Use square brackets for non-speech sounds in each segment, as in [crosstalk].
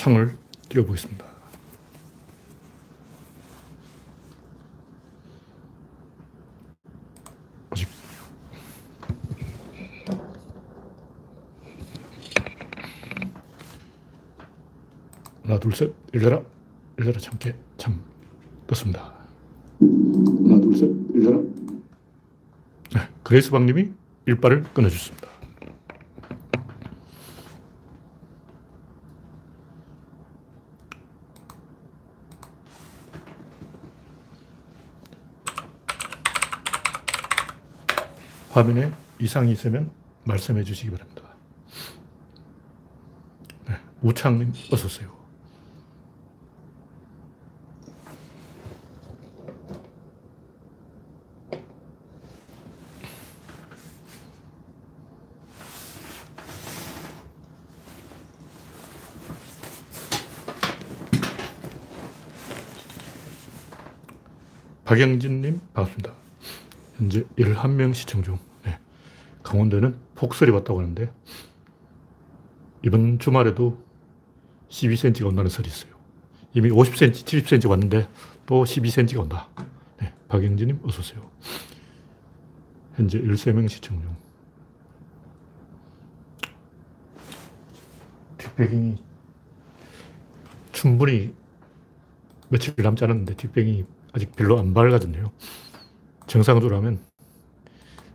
창을 띄워보겠습니다. 아직. 하나 둘셋. 열려라 열려라 참깨 참. 떴습니다. 하나 둘셋. 열려라 네, 그레이스 박님이 일발을 끊어주습니다 화면에 이상이 있으면 말씀해 주시기 바랍니다. 네, 우창님 어서오세요. 박영진님 반갑습니다. 현재 11명 시청 중. 네. 강원도는 폭설이 왔다고 하는데 이번 주말에도 12cm가 온다는 설이 있어요. 이미 50cm, 70cm 왔는데 또 12cm가 온다. 네. 박영진님 어서 오세요. 현재 13명 시청 중. 뒷배경이 충분히 며칠 남지 않았는데 뒷배경이 아직 별로 안 밝아졌네요. 정상적으로 하면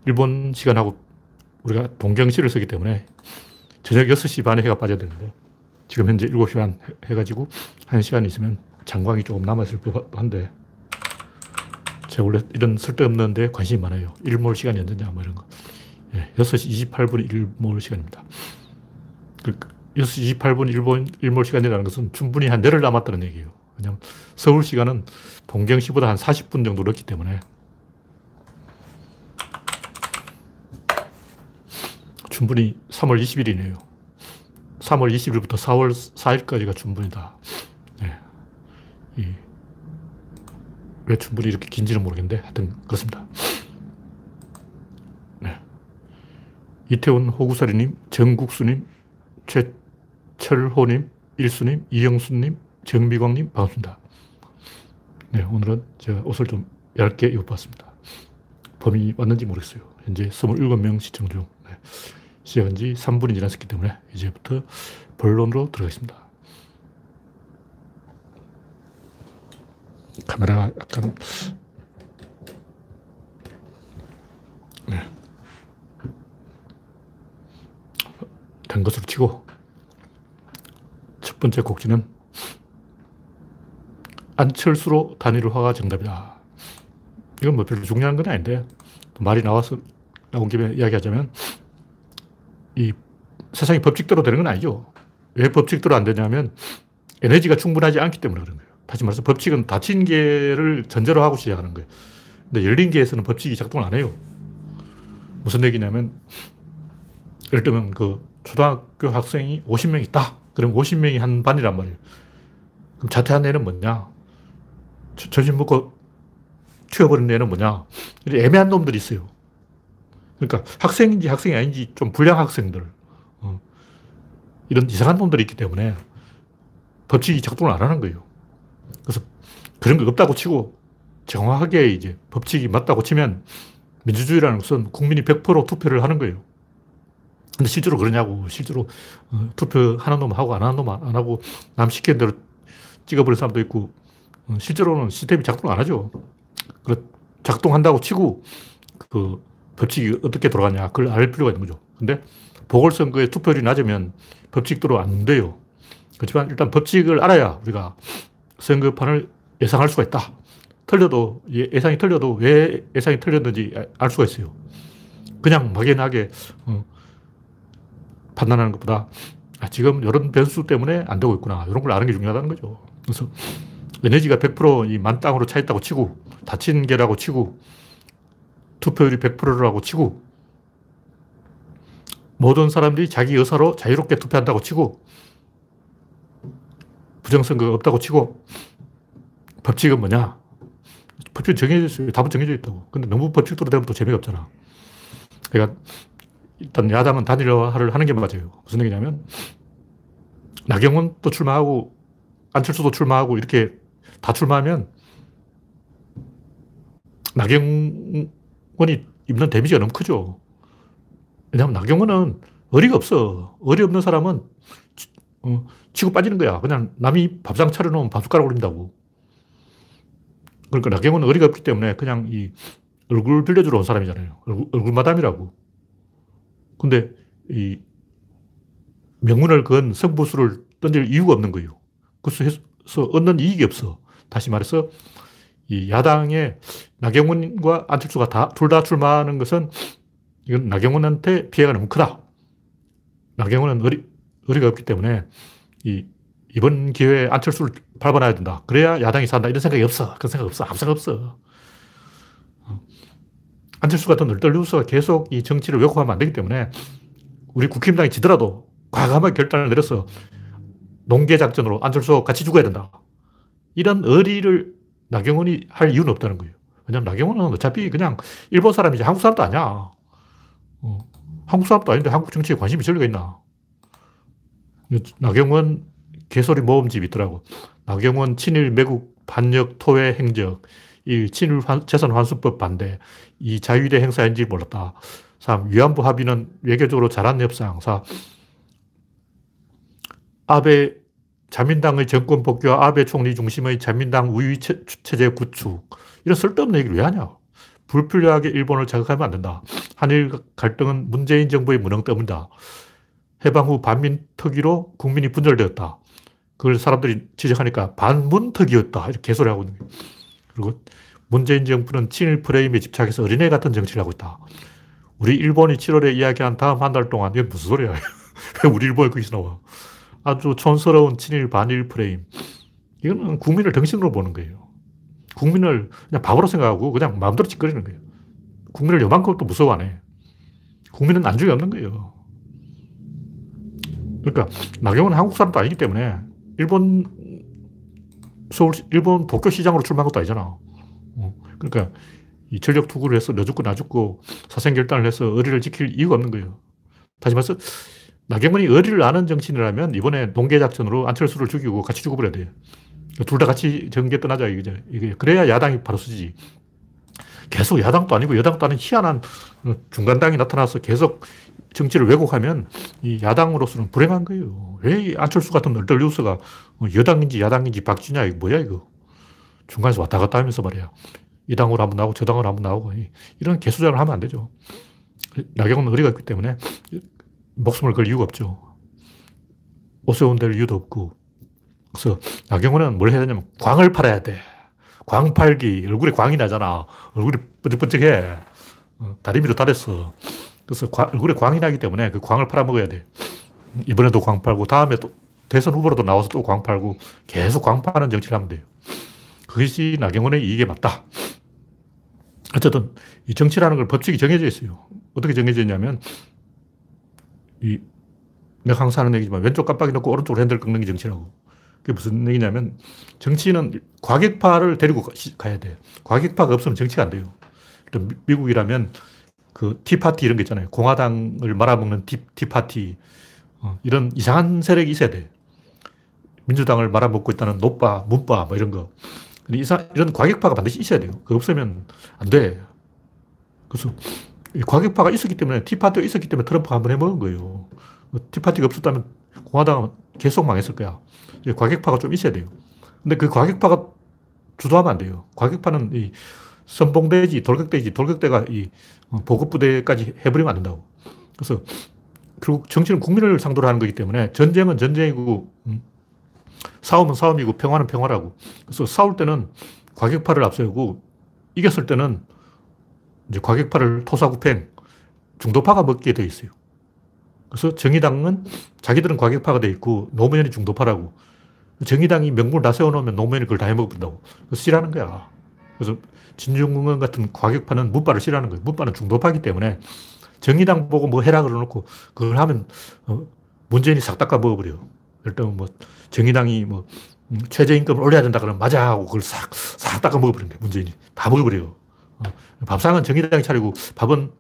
일본 시간하고 우리가 동경시를 쓰기 때문에 저녁 6시 반에 해가 빠져야 되는데 지금 현재 7시 반 해가지고 1시간 있으면 장광이 조금 남았을 법한데 제가 원래 이런 쓸데없는데 관심이 많아요. 일몰 시간이 언제냐 뭐 이런 거. 예, 6시 28분이 일몰 시간입니다. 6시 그 28분 일본, 일몰 시간이라는 것은 충분히 한 내를 남았다는 얘기예요. 왜냐하면 서울 시간은 동경시보다 한 40분 정도 늦기 때문에 충분히 3월 20일이네요. 3월 20일부터 4월 4일까지가 충분이다. 네. 이, 왜 충분히 이렇게 긴지는 모르겠는데 하여튼 그렇습니다. 네. 이태원 호구사리님, 정국수님, 최철호님, 일수님, 이영수님, 정미광님 반갑습니다. 네, 오늘은 제가 옷을 좀 얇게 입어봤습니다. 범이 왔는지 모르겠어요. 현재 27명 시청 중. 네. 시작한 지 3분이 지났기 때문에 이제부터 본론으로 들어가겠습니다. 카메라가 약간 네. 된 것으로 치고 첫 번째 곡지는 안철수로 단일화가 정답이다. 이건 뭐 별로 중요한 건 아닌데 말이 나와서 나온 김에 이야기하자면 이 세상이 법칙대로 되는 건 아니죠. 왜 법칙대로 안 되냐면 에너지가 충분하지 않기 때문에 그런 거예요. 다시 말해서 법칙은 닫힌 개를 전제로 하고 시작하는 거예요. 근데 열린 개에서는 법칙이 작동을 안 해요. 무슨 얘기냐면 예를 들면 그 초등학교 학생이 50명 있다. 그럼 50명이 한 반이란 말이에요. 그럼 자퇴한 애는 뭐냐? 점심 먹고 튀어버린 애는 뭐냐? 애매한 놈들이 있어요. 그러니까 학생인지 학생이 아닌지 좀 불량 학생들. 어. 이런 이상한 놈들이 있기 때문에 법칙이 작동을 안 하는 거예요. 그래서 그런 거 없다고 치고 정확하게 이제 법칙이 맞다고 치면 민주주의라는 것은 국민이 100% 투표를 하는 거예요. 근데 실제로 그러냐고. 실제로 어, 투표하는 놈 하고 안 하는 놈 안 하고 남 시키는 대로 찍어버린 사람도 있고 어, 실제로는 시스템이 작동 안 하죠. 작동한다고 치고 그 법칙이 어떻게 돌아가냐 그걸 알 필요가 있는 거죠. 근데 보궐선거에 투표율이 낮으면 법칙대로 안 돼요. 그렇지만 일단 법칙을 알아야 우리가 선거판을 예상할 수가 있다. 틀려도 예, 예상이 틀려도 왜 예상이 틀렸는지 알 수가 있어요. 그냥 막연하게 어, 판단하는 것보다 아, 지금 이런 변수 때문에 안 되고 있구나 이런 걸 아는 게 중요하다는 거죠. 그래서 에너지가 100%이 만땅으로 차 있다고 치고 닫힌 게라고 치고 투표율이 100%라고 치고 모든 사람들이 자기 의사로 자유롭게 투표한다고 치고 부정선거가 없다고 치고 법칙은 뭐냐? 법칙은 정해져 있어요. 답은 정해져 있다고. 근데 너무 법칙대로 되면 또 재미가 없잖아. 그러니까 일단 야당은 단일화를 하는 게 맞아요. 무슨 얘기냐면 나경원도 출마하고 안철수도 출마하고 이렇게 다 출마하면 나경 원이 입는 데미지가 너무 크죠. 왜냐하면 나경원은 어리가 없어. 어리 없는 사람은 어, 치고 빠지는 거야. 그냥 남이 밥상 차려놓으면 밥숟가락 올린다고. 그러니까 나경원은 어리가 없기 때문에 그냥 이 얼굴 빌려주러 온 사람이잖아요. 얼굴, 얼굴 마담이라고. 근데 이 명문을 건 성보수를 던질 이유가 없는 거예요. 그래서 얻는 이익이 없어. 다시 말해서 이 야당의 나경원과 안철수가 다, 둘 다 출마하는 것은 이건 나경원한테 피해가 너무 크다. 나경원은 어리, 어리가 없기 때문에 이, 이번 기회에 안철수를 밟아놔야 된다. 그래야 야당이 산다. 이런 생각이 없어. 그런 생각 없어. 아무 생각 없어. 안철수 같은 널떨 뉴스가 계속 이 정치를 왜곡하면 안 되기 때문에 우리 국힘당이 지더라도 과감하게 결단을 내려서 농계 작전으로 안철수 같이 죽어야 된다. 이런 의리를 나경원이 할 이유는 없다는 거예요. 왜냐면 나경원은 어차피 그냥 일본 사람이지 한국 사람도 아니야. 어, 한국 사람도 아닌데 한국 정치에 관심이 있을 리가 있나. 나경원 개소리 모음집이 있더라고. 나경원 친일 매국 반역 토해 행적, 이 친일 재산 환수법 반대, 이 자유대 행사인지 몰랐다. 3. 위안부 합의는 외교적으로 잘한 협상. 4. 아베 자민당의 정권 복귀와 아베 총리 중심의 자민당 우위 체제 구축. 이런 쓸데없는 얘기를 왜 하냐. 불필요하게 일본을 자극하면 안 된다. 한일 갈등은 문재인 정부의 무능 때문이다. 해방 후 반민특위로 국민이 분열되었다. 그걸 사람들이 지적하니까 반문특위였다. 이렇게 개소리하고 있는 거예요. 그리고 문재인 정부는 친일 프레임에 집착해서 어린애 같은 정치를 하고 있다. 우리 일본이 7월에 이야기한 다음 한 달 동안 이게 무슨 소리야. [laughs] 왜 우리 일본이 거기서 나와. 아주 촌스러운 친일 반일 프레임. 이거는 국민을 덩신으로 보는 거예요. 국민을 그냥 바보로 생각하고 그냥 마음대로 짓거리는 거예요. 국민을 요만큼 또 무서워하네. 국민은 안중에 없는 거예요. 그러니까 나경원은 한국 사람도 아니기 때문에 일본 서울 일본 도쿄 시장으로 출마한 것도 아니잖아. 어, 그러니까 이 전력 투구를 해서 너 죽고 나 죽고 사생결단을 해서 의리를 지킬 이유가 없는 거예요. 다시 말해서 나경원이 의리를 아는 정치인이라면 이번에 농계작전으로 안철수를 죽이고 같이 죽어버려야 돼요. 둘 다 같이 전개 떠나자 이거죠. 이게 그래야 야당이 바로 쓰지. 계속 야당도 아니고 여당도 아닌 희한한 중간당이 나타나서 계속 정치를 왜곡하면 이 야당으로서는 불행한 거예요. 왜 안철수 같은 널떨 뉴스가 여당인지 야당인지 박쥐냐, 이거 뭐야, 이거. 중간에서 왔다 갔다 하면서 말이야. 이 당으로 한번 나오고 저 당으로 한번 나오고 이런 개수작을 하면 안 되죠. 나경원 의리가 있기 때문에 목숨을 걸 이유가 없죠. 오세훈 될 이유도 없고. 그래서 나경원은 뭘 해야 되냐면 광을 팔아야 돼. 광 팔기. 얼굴에 광이 나잖아. 얼굴이 번쩍번쩍해. 어, 다리 밑으로 달했어. 그래서 과, 얼굴에 광이 나기 때문에 그 광을 팔아먹어야 돼. 이번에도 광 팔고 다음에 또 대선 후보로도 나와서 또 광 팔고 계속 광 파는 정치를 하면 돼요. 그것이 나경원의 이익에 맞다. 어쨌든 이 정치라는 걸 법칙이 정해져 있어요. 어떻게 정해져 있냐면 이 내가 항상 하는 얘기지만 왼쪽 깜빡이 넣고 오른쪽으로 핸들 꺾는 게 정치라고. 그게 무슨 얘기냐면 정치는 과격파를 데리고 가야 돼. 과격파가 없으면 정치가 안 돼요. 미국이라면 그 티파티 이런 게 있잖아요. 공화당을 말아먹는 티, 티파티. 어, 이런 이상한 세력이 있어야 돼. 민주당을 말아먹고 있다는 노빠, 문빠, 뭐 이런 거. 이상, 이런 과격파가 반드시 있어야 돼요. 그 없으면 안 돼. 그래서 과격파가 있었기 때문에, 티파티가 있었기 때문에 트럼프가 한번 해먹은 거예요. 뭐 티파티가 없었다면 공화당은 계속 망했을 거야. 과격파가 좀 있어야 돼요. 근데 그 과격파가 주도하면 안 돼요. 과격파는 이 선봉대지, 돌격대지, 돌격대가 이 보급부대까지 해버리면 안 된다고. 그래서 결국 정치는 국민을 상대로 하는 거기 때문에 전쟁은 전쟁이고, 음, 싸움은 싸움이고, 평화는 평화라고. 그래서 싸울 때는 과격파를 앞세우고, 이겼을 때는 이제 과격파를 토사구팽, 중도파가 먹게 돼 있어요. 그래서 정의당은 자기들은 과격파가 돼 있고, 노무현이 중도파라고. 정의당이 명분을 다 세워놓으면 노무현이 그걸 다 해먹는다고. 그래서 싫어하는 거야. 그래서 진중권 같은 과격파는 문파를 싫어하는 거예요. 문파는 중도파이기 때문에 정의당 보고 뭐 해라 그러놓고 그걸 하면 어, 문재인이 싹 닦아 먹어버려요. 일단 뭐 정의당이 뭐 음, 최저임금을 올려야 된다 그러면 맞아 하고 그걸 싹, 싹 닦아 먹어버린 거예요. 문재인이. 다 먹어버려요. 어, 밥상은 정의당이 차리고 밥은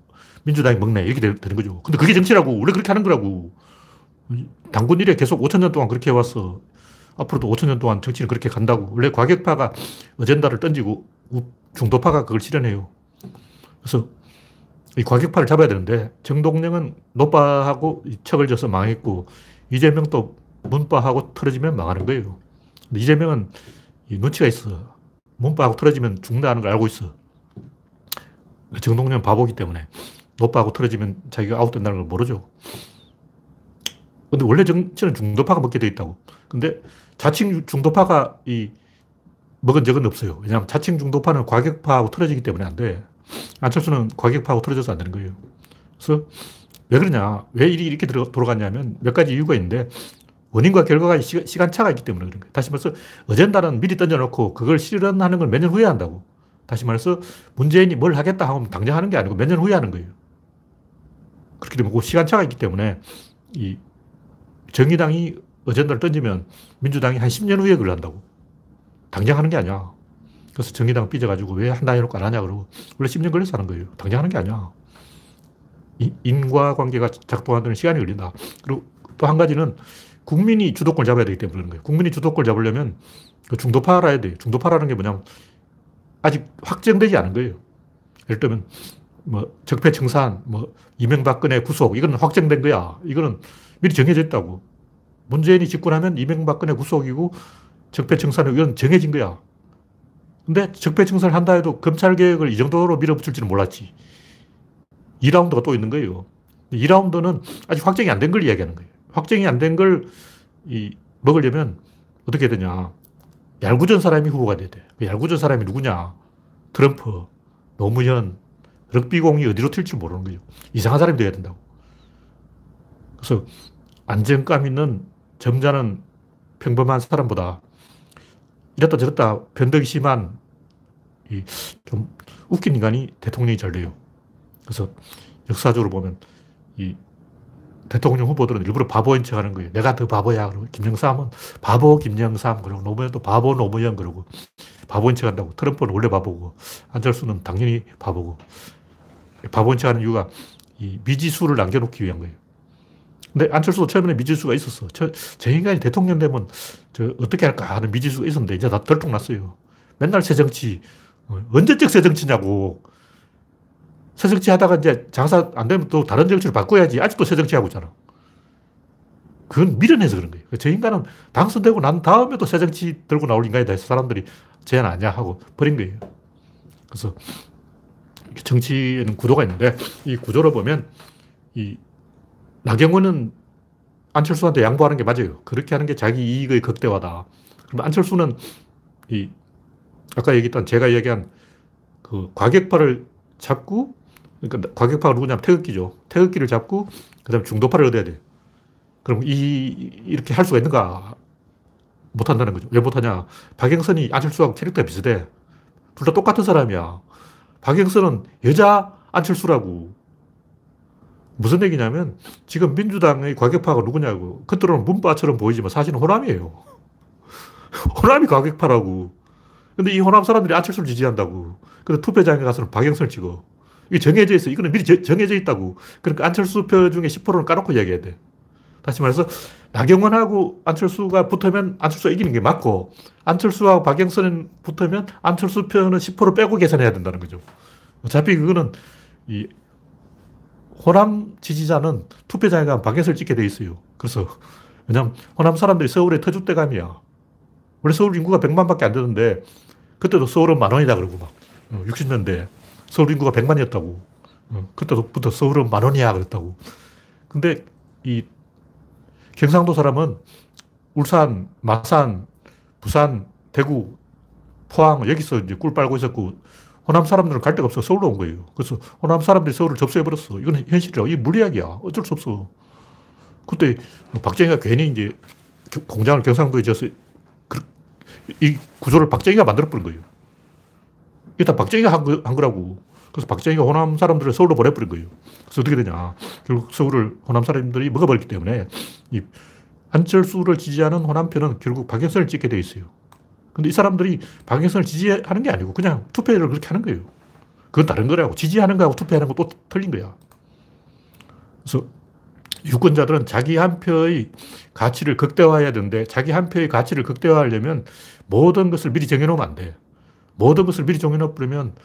민주당이 먹네. 이렇게 되는 거죠. 근데 그게 정치라고. 원래 그렇게 하는 거라고. 당군 일에 계속 5천 년 동안 그렇게 해왔어. 앞으로도 5천 년 동안 정치는 그렇게 간다고. 원래 과격파가 어젠다를 던지고 중도파가 그걸 실현해요. 그래서 이 과격파를 잡아야 되는데 정동영은 노파하고 척을 져서 망했고 이재명도 문파하고 틀어지면 망하는 거예요. 이재명은 눈치가 있어. 문파하고 틀어지면 죽는다는 걸 알고 있어. 정동영 바보기 때문에 노파하고 틀어지면 자기가 아웃된다는 걸 모르죠. 근데 원래 정치는 중도파가 먹게 돼 있다고. 근데 자칭 중도파가 이 먹은 적은 없어요. 왜냐하면 자칭 중도파는 과격파하고 틀어지기 때문에 안 돼. 안철수는 과격파하고 틀어져서 안 되는 거예요. 그래서 왜 그러냐? 왜 일이 이렇게 돌아갔냐면 몇 가지 이유가 있는데 원인과 결과가 시간, 차가 있기 때문에 그런 거예요. 다시 말해서 어젠다는 미리 던져놓고 그걸 실현하는 걸 몇 년 후에 한다고. 다시 말해서 문재인이 뭘 하겠다 하면 당장 하는 게 아니고 몇 년 후에 하는 거예요. 그렇기 때문에 그 시간차가 있기 때문에 이 정의당이 어젠다를 던지면 민주당이 한 10년 후에 그걸 한다고. 당장 하는 게 아니야. 그래서 정의당 삐져가지고 왜 한다 해놓고 안 하냐 그러고 원래 10년 걸려서 하는 거예요. 당장 하는 게 아니야. 인과관계가 작동하는 시간이 걸린다. 그리고 또 한 가지는 국민이 주도권을 잡아야 되기 때문에 그런 거예요. 국민이 주도권을 잡으려면 그 중도파라 해야 돼요. 중도파라는 게 뭐냐면 아직 확정되지 않은 거예요. 예를 들면 뭐 적폐청산, 뭐 이명박근혜 구속 이건 확정된 거야. 이거는 미리 정해져 있다고. 문재인이 집권하면 이명박근혜 구속이고 적폐청산은 이건 정해진 거야. 근데 적폐청산을 한다 해도 검찰개혁을 이 정도로 밀어붙일지는 몰랐지. 2라운드가 또 있는 거예요. 2라운드는 아직 확정이 안 된 걸 이야기하는 거예요. 확정이 안 된 걸 먹으려면 어떻게 되냐. 얄궂은 사람이 후보가 돼야 돼. 그 얄궂은 사람이 누구냐. 트럼프, 노무현, 럭비공이 어디로 튈지 모르는 거죠. 이상한 사람이 돼야 된다고. 그래서 안정감 있는 점잖은 평범한 사람보다 이랬다 저랬다 변덕이 심한 이좀 웃긴 인간이 대통령이 잘 돼요. 그래서 역사적으로 보면 이 대통령 후보들은 일부러 바보인 척 하는 거예요. 내가 더 바보야. 그러고 김영삼은 바보 김영삼. 그러고 노무현도 바보 노무현. 그러고 바보인 척 한다고. 트럼프는 원래 바보고 안철수는 당연히 바보고. 바보인 척 하는 이유가 이 미지수를 남겨놓기 위한 거예요. 근데 안철수도 처음에는 미지수가 있었어. 저, 저 인간이 대통령 되면 저 어떻게 할까 하는 미지수가 있었는데 이제 다 들통났어요. 맨날 새정치. 어, 언제적 새정치냐고. 새정치 하다가 이제 장사 안 되면 또 다른 정치를 바꿔야지. 아직도 새정치 하고 있잖아. 그건 미련해서 그런 거예요. 저 인간은 당선되고 난 다음에도 새정치 들고 나올 인간이다 해서 사람들이 제안 아니야 하고 버린 거예요. 그래서 정치에는 구도가 있는데 이 구조를 보면 이 나경원은 안철수한테 양보하는 게 맞아요. 그렇게 하는 게 자기 이익의 극대화다. 그럼 안철수는 이 아까 얘기했던 제가 얘기한 그 과격파를 잡고 그러니까 과격파가 누구냐면 태극기죠. 태극기를 잡고 그다음에 중도파를 얻어야 돼. 그럼 이 이렇게 할 수가 있는가? 못 한다는 거죠. 왜 못하냐? 박영선이 안철수하고 캐릭터가 비슷해. 둘 다 똑같은 사람이야. 박영선은 여자 안철수라고. 무슨 얘기냐면 지금 민주당의 과격파가 누구냐고. 겉으로는 문바처럼 보이지만 사실은 호남이에요. [laughs] 호남이 과격파라고. 근데 이 호남 사람들이 안철수를 지지한다고. 그래서 투표장에 가서는 박영선을 찍어. 이게 정해져 있어. 이거는 미리 정해져 있다고. 그러니까 안철수 표 중에 10%는 까놓고 이야기해야 돼. 다시 말해서 나경원하고 안철수가 붙으면 안철수가 이기는 게 맞고 안철수하고 박영선 붙으면 안철수 표는 10% 빼고 계산해야 된다는 거죠. 어차피 그거는 이 호남 지지자는 투표장에 가면 박영선을 찍게 돼 있어요. 그래서 왜냐면 호남 사람들이 서울에 터줏대감이야. 원래 서울 인구가 100만밖에 안 되는데 그때도 서울은 만 원이다 그러고 막 60년대 어, 서울 인구가 100만이었다고. 어, 그때부터 서울은 만 원이야 그랬다고. 근데 이 경상도 사람은 울산, 마산, 부산, 대구, 포항 여기서 이제 꿀 빨고 있었고 호남 사람들은 갈 데가 없어 서울로 온 거예요. 그래서 호남 사람들이 서울을 접수해버렸어. 이건 현실이야. 이게 물리학이야. 어쩔 수 없어. 그때 박정희가 괜히 이제 공장을 경상도에 지어서 그, 이 구조를 박정희가 만들어버린 거예요. 이게 다 박정희가 한, 거, 한 거라고. 그래서 박정희가 호남 사람들을 서울로 보내버린 거예요. 그래서 어떻게 되냐. 결국 서울을 호남 사람들이 먹어버렸기 때문에 이 안철수를 지지하는 호남편은 결국 박영선을 찍게 돼 있어요. 근데 이 사람들이 박영선을 지지하는 게 아니고 그냥 투표를 그렇게 하는 거예요. 그건 다른 거라고. 지지하는 거하고 투표하는 거또 틀린 거야. 그래서 유권자들은 자기 한 표의 가치를 극대화해야 되는데 자기 한 표의 가치를 극대화하려면 모든 것을 미리 정해놓으면 안 돼. 모든 것을 미리 정해놓으면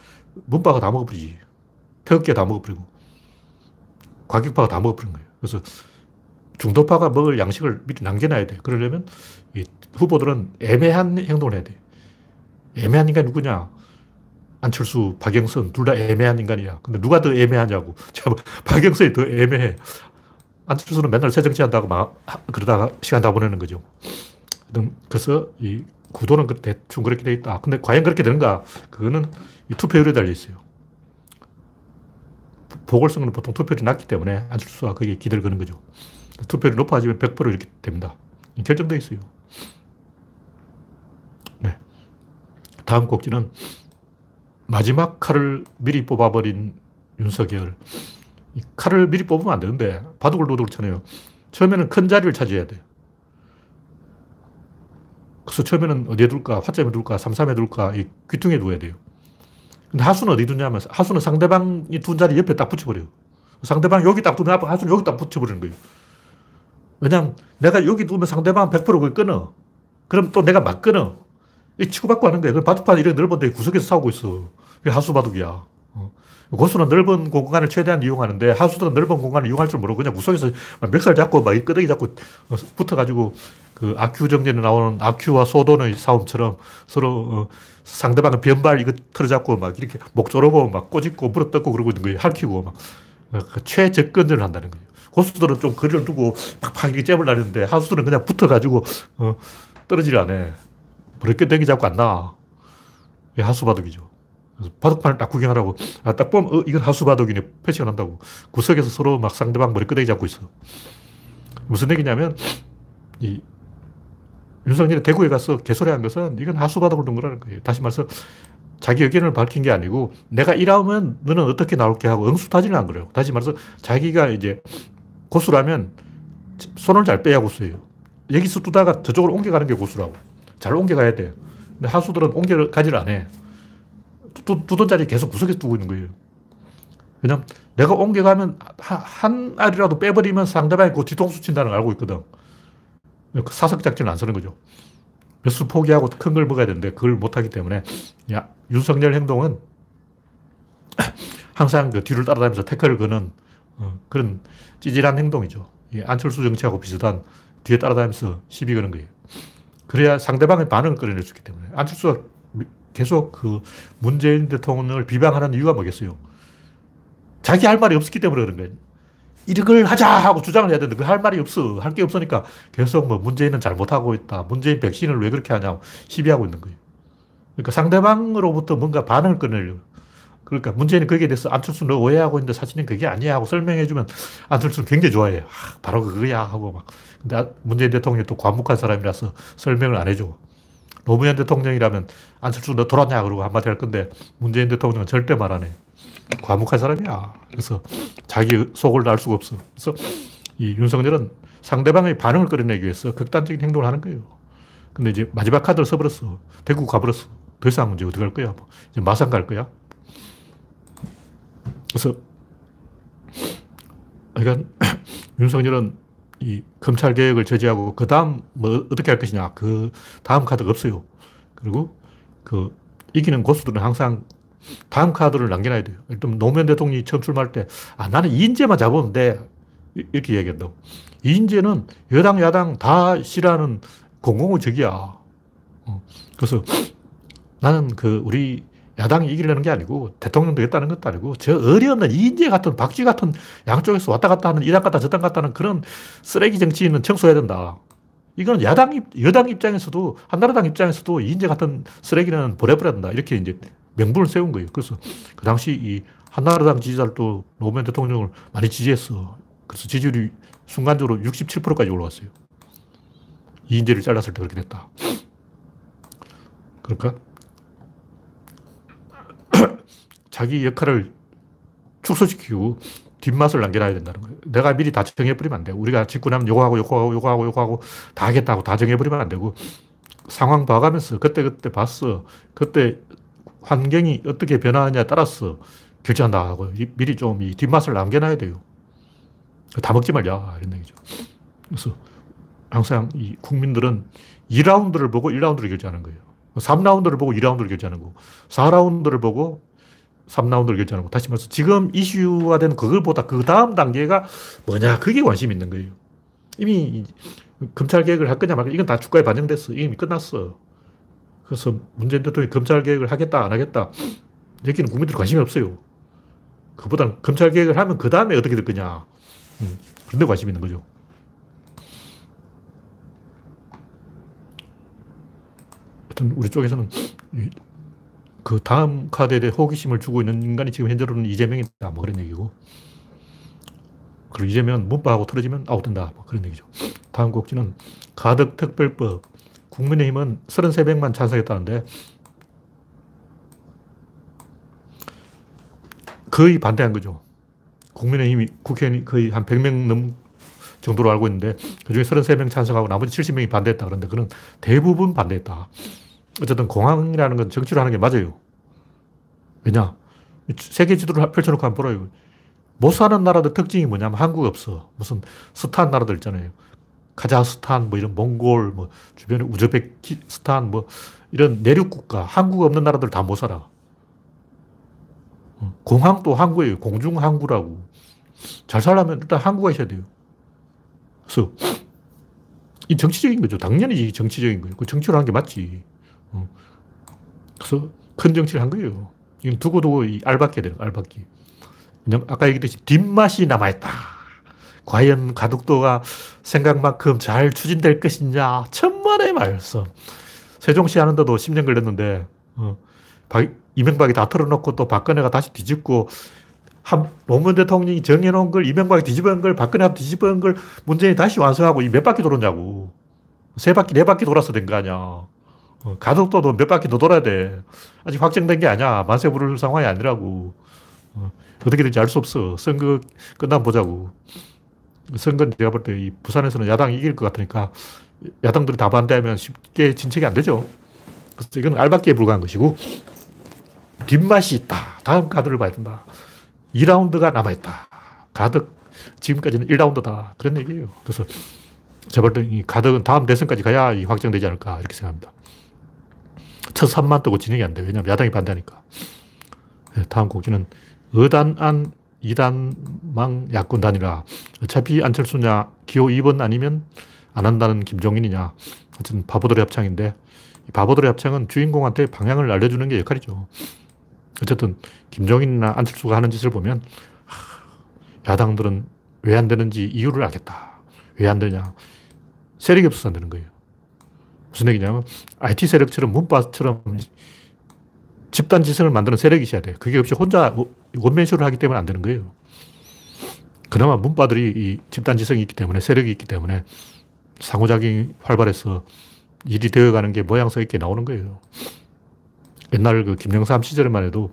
문파가 다 먹어버리지. 태극기가 다 먹어버리고 과격파가 다 먹어버린 거예요. 그래서 중도파가 먹을 양식을 미리 남겨놔야 돼. 그러려면 이 후보들은 애매한 행동을 해야 돼. 애매한 인간이 누구냐? 안철수, 박영선 둘 다 애매한 인간이야. 근데 누가 더 애매하냐고. [laughs] 참, 박영선이 더 애매해. 안철수는 맨날 새 정치한다고 막 그러다가 시간 다 보내는 거죠. 그래서 이 구도는 대충 그렇게 돼 있다. 근데 과연 그렇게 되는가? 그거는 이 투표율에 달려 있어요. 보궐선거는 보통 투표율이 낮기 때문에 안철수가 거기에 기대를 거는 거죠. 투표율이 높아지면 100% 이렇게 됩니다. 결정되어 있어요. 네. 다음 곡지는 마지막 칼을 미리 뽑아버린 윤석열. 칼을 미리 뽑으면 안 되는데 바둑을 둬도 그렇잖아요. 처음에는 큰 자리를 차지해야 돼. 그래서 처음에는 어디에 둘까? 화점에 둘까? 삼삼에 둘까? 이 귀퉁이에 두어야 돼요. 근데 하수는 어디 두냐면 하수는 상대방이 둔 자리 옆에 딱 붙여버려요. 상대방 여기 딱 두면 하수는 여기 딱 붙여버리는 거예요. 왜냐면 내가 여기 두면 상대방 100% 그걸 끊어. 그럼 또 내가 막 끊어. 이 치고받고 하는 거야. 바둑판 이렇게 넓은데 구석에서 싸우고 있어. 그게 하수 바둑이야. 어. 고수는 넓은 공간을 최대한 이용하는데 하수들은 넓은 공간을 이용할 줄 모르고 그냥 구석에서 멱살 잡고 막 끄덕이 잡고 어, 붙어가지고 그 아큐 정전에 나오는 아큐와 소돈의 싸움처럼 서로 어, 상대방은 변발 이거 틀어잡고 막 이렇게 목 조르고 막 꼬집고 물어 뜯고 그러고 있는 거예요. 할퀴고 막 어, 그 최접근을 한다는 거예요. 고수들은 좀 거리를 두고 팍팍 이렇게 잽을 나르는데 하수들은 그냥 붙어가지고 어, 떨어지를 안 해. 그렇게 땡기 잡고 안 나. 이게 하수 바둑이죠. 그래서 바둑판을 딱 구경하라고. 아, 딱 보면, 어, 이건 하수 바둑이네. 표시가 난다고. 구석에서 서로 막 상대방 머리 끄덕이 잡고 있어. 무슨 얘기냐면, 이, 윤석열이 대구에 가서 개소리 한 것은 이건 하수바둑을 둔 거라는 거예요. 다시 말해서 자기 의견을 밝힌 게 아니고 내가 이러면 너는 어떻게 나올게 하고 응수타진을 한 거예요. 다시 말해서 자기가 이제 고수라면 손을 잘 빼야 고수예요. 여기서 두다가 저쪽으로 옮겨가는 게 고수라고. 잘 옮겨가야 돼. 근데 하수들은 옮겨가지를 안 해. 두, 두던 자리 계속 구석에 두고 있는 거예요. 왜냐면 내가 옮겨가면 한 알이라도 빼버리면 상대방이 그 뒤통수 친다는 걸 알고 있거든. 그 사석 작전을 안 쓰는 거죠. 몇 수 포기하고 큰 걸 먹어야 되는데 그걸 못하기 때문에 야, 윤석열 행동은 항상 그 뒤를 따라다니면서 태클을 거는 어, 그런 찌질한 행동이죠. 안철수 정치하고 비슷한 뒤에 따라다니면서 시비 거는 거예요. 그래야 상대방의 반응을 끌어낼 수 있기 때문에. 안철수가 계속 그 문재인 대통령을 비방하는 이유가 뭐겠어요? 자기 할 말이 없었기 때문에 그런 거예요. 이걸 하자 하고 주장을 해야 되는데 그 할 말이 없어. 할 게 없으니까 계속 뭐 문재인은 잘못하고 있다. 문재인 백신을 왜 그렇게 하냐고 시비하고 있는 거예요. 그러니까 상대방으로부터 뭔가 반응을 끊으려고. 그러니까 문재인이 거기에 대해서 안철수 너 오해하고 있는데 사실은 그게 아니야 하고 설명해주면 안철수는 굉장히 좋아해요. 아, 바로 그거야 하고 막. 근데 문재인 대통령이 또 과묵한 사람이라서 설명을 안 해줘. 노무현 대통령이라면 안철수 너 돌았냐 그러고 한마디 할 건데 문재인 대통령은 절대 말 안 해. 과묵한 사람이야. 그래서 자기 속을 알 수가 없어. 그래서 이 윤석열은 상대방의 반응을 끌어내기 위해서 극단적인 행동을 하는 거예요. 근데 이제 마지막 카드를 써버렸어. 대구 가버렸어. 더 이상 이제 어떻게 할 거야? 뭐 이제 마산 갈 거야? 그래서 그러니까 [clears throat] 윤석열은 이 검찰 개혁을 저지하고 그 다음 뭐 어떻게 할 것이냐 그 다음 카드가 없어요. 그리고 그 이기는 고수들은 항상 다음 카드를 남겨놔야 돼요. 일단 노무현 대통령이 처음 출마할 때, 아, 나는 이인재만 잡으면 돼. 이렇게 얘기한다고. 이인재는 여당, 야당 다 싫어하는 공공의 적이야. 어. 그래서 나는 그 우리 야당이 이기려는 게 아니고 대통령도 했다는 것도 아니고 저 어리없는 이인재 같은 박쥐 같은 양쪽에서 왔다 갔다 하는 이당 갔다 저당 갔다 하는 그런 쓰레기 정치인은 청소해야 된다. 이건 야당, 입, 여당 입장에서도 한나라당 입장에서도 이인재 같은 쓰레기는 보내버려야 된다. 이렇게 이제 명분을 세운 거예요. 그래서 그 당시 이 한나라당 지지자들도 노무현 대통령을 많이 지지했어. 그래서 지지율이 순간적으로 67%까지 올라갔어요. 이인재를 잘랐을 때 그렇게 됐다. 그러니까 [clears throat] 자기 역할을 축소시키고 뒷맛을 남겨놔야 된다는 거예요. 내가 미리 다 정해버리면 안 돼. 우리가 짓고 나면 요거 하고 요거 하고 요거 하고 요거 하고 다 하겠다고 다 정해버리면 안 되고 상황 봐가면서 그때 그때 봤어. 그때 환경이 어떻게 변화하냐에 따라서 결정한다 하고 미리 좀 이 뒷맛을 남겨놔야 돼요. 다 먹지 말자. 이런 얘기죠. 그래서 항상 이 국민들은 2라운드를 보고 1라운드를 결제하는 거예요. 3라운드를 보고 2라운드를 결제하는 거고, 4라운드를 보고 3라운드를 결제하는 거. 다시 말해서 지금 이슈화 된 그걸보다 그 다음 단계가 뭐냐, 그게 관심 있는 거예요. 이미 검찰 개혁을 할 거냐 말까, 이건 다 주가에 반영됐어. 이미 끝났어. 그래서 문재인 대통령이 검찰 개혁을 하겠다, 안 하겠다. 여기는 국민들 관심이 없어요. 그보다 검찰 개혁을 하면 그 다음에 어떻게 될 거냐. 음, 그런 데 관심 있는 거죠. 우리 쪽에서는 그 다음 카드에 대해 호기심을 주고 있는 인간이 지금 현재로는 이재명이다. 뭐 그런 얘기고. 그리고 이재명은 문파하고 틀어지면 아웃된다. 뭐 그런 얘기죠. 다음 곡지는 가덕 특별법. 국민의힘은 33명만 찬성했다는데 거의 반대한 거죠. 국민의힘이 국회의원이 거의 한 100명 넘 정도로 알고 있는데 그중에 33명 찬성하고 나머지 70명이 반대했다. 그런데 그는 대부분 반대했다. 어쨌든 공항이라는 건 정치를 하는 게 맞아요. 왜냐? 세계 지도를 펼쳐놓고 한번 보라요. 못 사는 나라들 특징이 뭐냐면 한국 없어. 무슨 스탄 나라들 있잖아요. 카자흐스탄, 뭐 이런 몽골, 뭐 주변에 우즈베키스탄, 뭐 이런 내륙 국가, 한국 없는 나라들 다 못 살아. 어, 공항도 항구예요. 공중 항구라고. 잘 살려면 일단 항구가 있어야 돼요. 그래서 이 정치적인 거죠. 당연히 정치적인 거예요. 그 정치를 하는 게 맞지. 어. 그래서 큰 정치를 한 거예요. 이건 두고두고 이 알바끼 돼요. 알바끼. 아까 얘기했듯이 뒷맛이 남아있다. 과연 가덕도가 생각만큼 잘 추진될 것이냐. 천만의 말씀. 세종시 하는데도 10년 걸렸는데, 어, 이명박이 다 털어놓고 또 박근혜가 다시 뒤집고, 한 노무현 대통령이 정해놓은 걸 이명박이 뒤집은 걸 박근혜가 뒤집은 걸 문재인이 다시 완성하고 몇 바퀴 돌았냐고. 세 바퀴, 네 바퀴 돌아서 된 거 아니야. 어, 가덕도도 몇 바퀴 더 돌아야 돼. 아직 확정된 게 아니야. 만세 부를 상황이 아니라고. 어, 떻게 될지 알 수 없어. 선거 끝나면 보자고. 선거는 제가 볼 때 이 부산에서는 야당이 이길 것 같으니까 야당들이 다 반대하면 쉽게 진척이 안 되죠. 그래서 이건 알바기에 불과한 것이고 뒷맛이 있다. 다음 카드를 봐야 된다. 2라운드가 남아있다. 가덕, 지금까지는 1라운드다. 그런 얘기예요. 그래서 제가 볼때이 가덕은 다음 대선까지 가야 확정되지 않을까 이렇게 생각합니다. 첫 3만 뜨고 진행이 안 돼. 왜냐하면 야당이 반대하니까. 네, 다음 곡지는 의단안 2단망 야권 단일화. 어차피 안철수냐, 기호 2번 아니면 안 한다는 김종인이냐. 어쨌든 바보들의 합창인데, 바보들의 합창은 주인공한테 방향을 알려주는 게 역할이죠. 어쨌든, 김종인이나 안철수가 하는 짓을 보면, 야당들은 왜 안 되는지 이유를 알겠다. 왜 안 되냐. 세력이 없어서 안 되는 거예요. 무슨 얘기냐면, IT 세력처럼 문파처럼 집단 지성을 만드는 세력이 있어야 돼요. 그게 없이 혼자 원맨쇼를 하기 때문에 안 되는 거예요. 그나마 문바들이 이 집단 지성이 있기 때문에 세력이 있기 때문에 상호작용이 활발해서 일이 되어가는 게 모양새 있게 나오는 거예요. 옛날 그 김영삼 시절에만 해도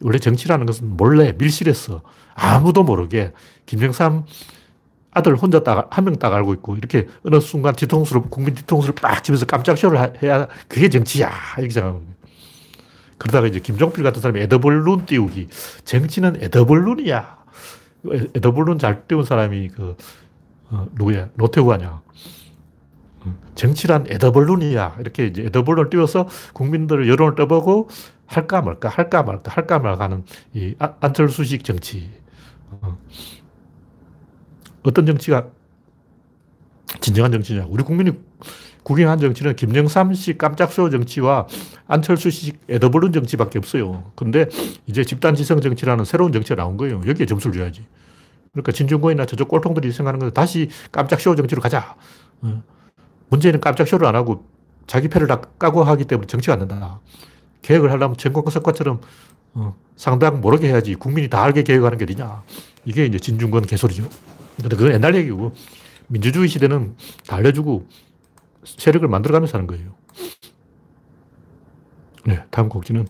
원래 정치라는 것은 몰래 밀실했어. 아무도 모르게 김영삼 아들 혼자 딱, 한명 딱 알고 있고, 이렇게 어느 순간 뒤통수를, 국민 뒤통수를 빡 치면서 깜짝 쇼를 해야, 그게 정치야. 이렇게 거예요. 그러다가 이제 김종필 같은 사람이 에더블룬 띄우기. 정치는 에더블룬이야. 에더블룬 잘 띄운 사람이 그, 어, 누구야? 노태우 아니야. 어, 정치란 에더블룬이야. 이렇게 이제 에더블룬을 띄워서 국민들을 여론을 떠보고 할까 말까, 할까 말까, 할까 말까 하는 이 아, 안철수식 정치. 어. 어떤 정치가 진정한 정치냐. 우리 국민이 국영한 정치는 김영삼식 깜짝쇼 정치와 안철수식 에더블룬 정치밖에 없어요. 근데 이제 집단지성 정치라는 새로운 정치가 나온 거예요. 여기에 점수를 줘야지. 그러니까 진중권이나 저쪽 꼴통들이 생각하는 건 다시 깜짝쇼 정치로 가자. 어. 문제는 깜짝쇼를 안 하고 자기 패를 다 까고 하기 때문에 정치가 안 된다. 개혁을 하려면 전공 석과처럼 어, 상당 모르게 해야지 국민이 다 알게 개혁하는 게 어디냐. 이게 이제 진중권 개소리죠. 근데 그건 옛날 얘기고 민주주의 시대는 다 알려주고 세력을 만들어가면서 하는 거예요. 네, 다음 곡지는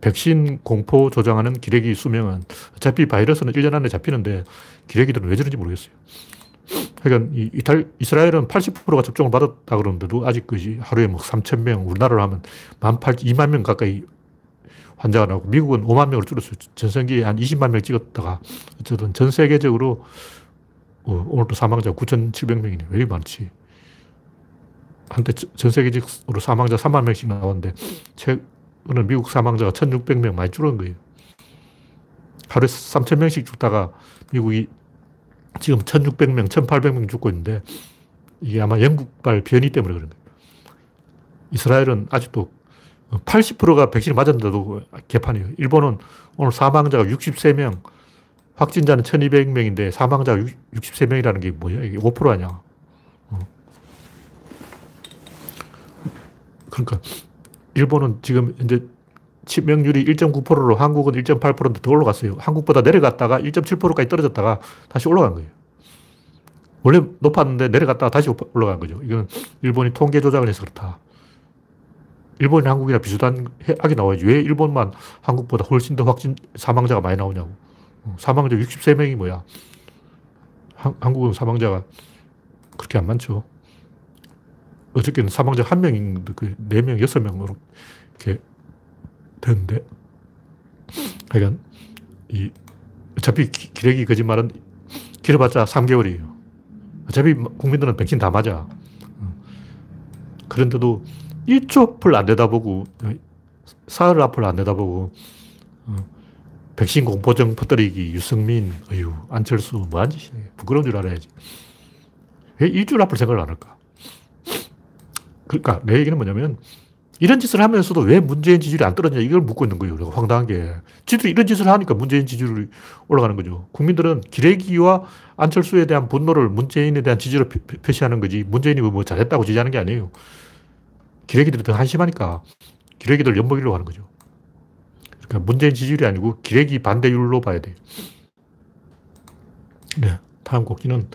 백신 공포 조장하는 기레기 수명은 어차피 바이러스는 1년 안에 잡히는데 기레기들은 왜 저런지 모르겠어요. 그러니까 이 이탈, 이스라엘은 80%가 접종을 받았다 그러는데도 아직 그 하루에 뭐 3천 명, 우리나라로 하면 1 8 2만 명 가까이 환자가 나오고 미국은 5만 명을 줄였어요. 전성기에 한 20만 명 찍었다가 어쨌든 전 세계적으로 어, 오늘도 사망자 9,700명이네. 왜 이리 많지? 한때 전 세계적으로 사망자 3만 명씩 나왔는데, 최근에 미국 사망자가 1,600명 많이 줄은 거예요. 하루에 3,000명씩 죽다가 미국이 지금 1,600명, 1,800명 죽고 있는데, 이게 아마 영국발 변이 때문에 그런 거예요. 이스라엘은 아직도 80%가 백신을 맞았는데도 개판이에요. 일본은 오늘 사망자가 63명, 확진자는 1200명인데 사망자가 63명이라는 게 뭐야? 이게 5% 아니야. 어. 그러니까 일본은 지금 이제 치명률이 1.9%로 한국은 1.8%더 올라갔어요. 한국보다 내려갔다가 1.7%까지 떨어졌다가 다시 올라간 거예요. 원래 높았는데 내려갔다가 다시 올라간 거죠. 이건 일본이 통계 조작을 해서 그렇다. 일본이 한국이랑 악이 나와야지. 왜 일본만 한국보다 훨씬 더 확진 사망자가 많이 나오냐고. 어, 사망자 63명이 뭐야. 한, 한국은 사망자가 그렇게 안 많죠. 어저께는 사망자 한 명인데 그 4명, 6명으로 이렇게 됐는데. 그러니까 이 어차피 기레기 거짓말은 길어봤자 3개월이에요. 어차피 국민들은 백신 다 맞아. 어. 그런데도 1초 앞을 안 내다보고, 사흘 앞을 안 내다보고, 어, 백신 공포증 퍼뜨리기, 유승민, 어휴, 안철수, 뭐한 짓이네. 부끄러운 줄 알아야지. 왜 일주일 앞을 생각을 안 할까? 그러니까 내 얘기는 뭐냐면, 이런 짓을 하면서도 왜 문재인 지지율이 안 떨어지냐 이걸 묻고 있는 거예요. 우리가 황당한 게. 지들이 이런 짓을 하니까 문재인 지지율이 올라가는 거죠. 국민들은 기레기와 안철수에 대한 분노를 문재인에 대한 지지로 표시하는 거지 문재인이 뭐 잘했다고 지지하는 게 아니에요. 기레기들이 더 한심하니까 기레기들 엿먹이려고 하는 거죠. 그러니까 문재인 지지율이 아니고 기레기 반대율로 봐야 돼요. 네. 다음 곡기는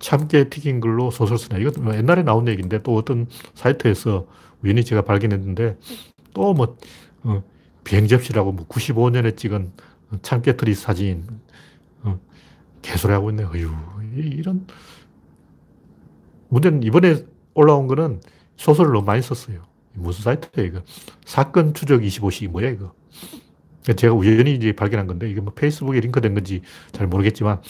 참깨 튀긴 걸로 소설 쓰나. 이건 뭐 옛날에 나온 얘기인데 또 어떤 사이트에서 우연히 제가 발견했는데 또 뭐, 어, 비행접시라고 뭐 95년에 찍은 참깨 트리 사진, 어, 개소리 하고 있네. 어휴, 이런. 문제는 이번에 올라온 거는 소설을 너무 많이 썼어요. 무슨 사이트야, 이거. 사건 추적 25시, 뭐야, 이거. 제가 우연히 이제 발견한 건데, 이게 뭐 페이스북에 링크된 건지 잘 모르겠지만,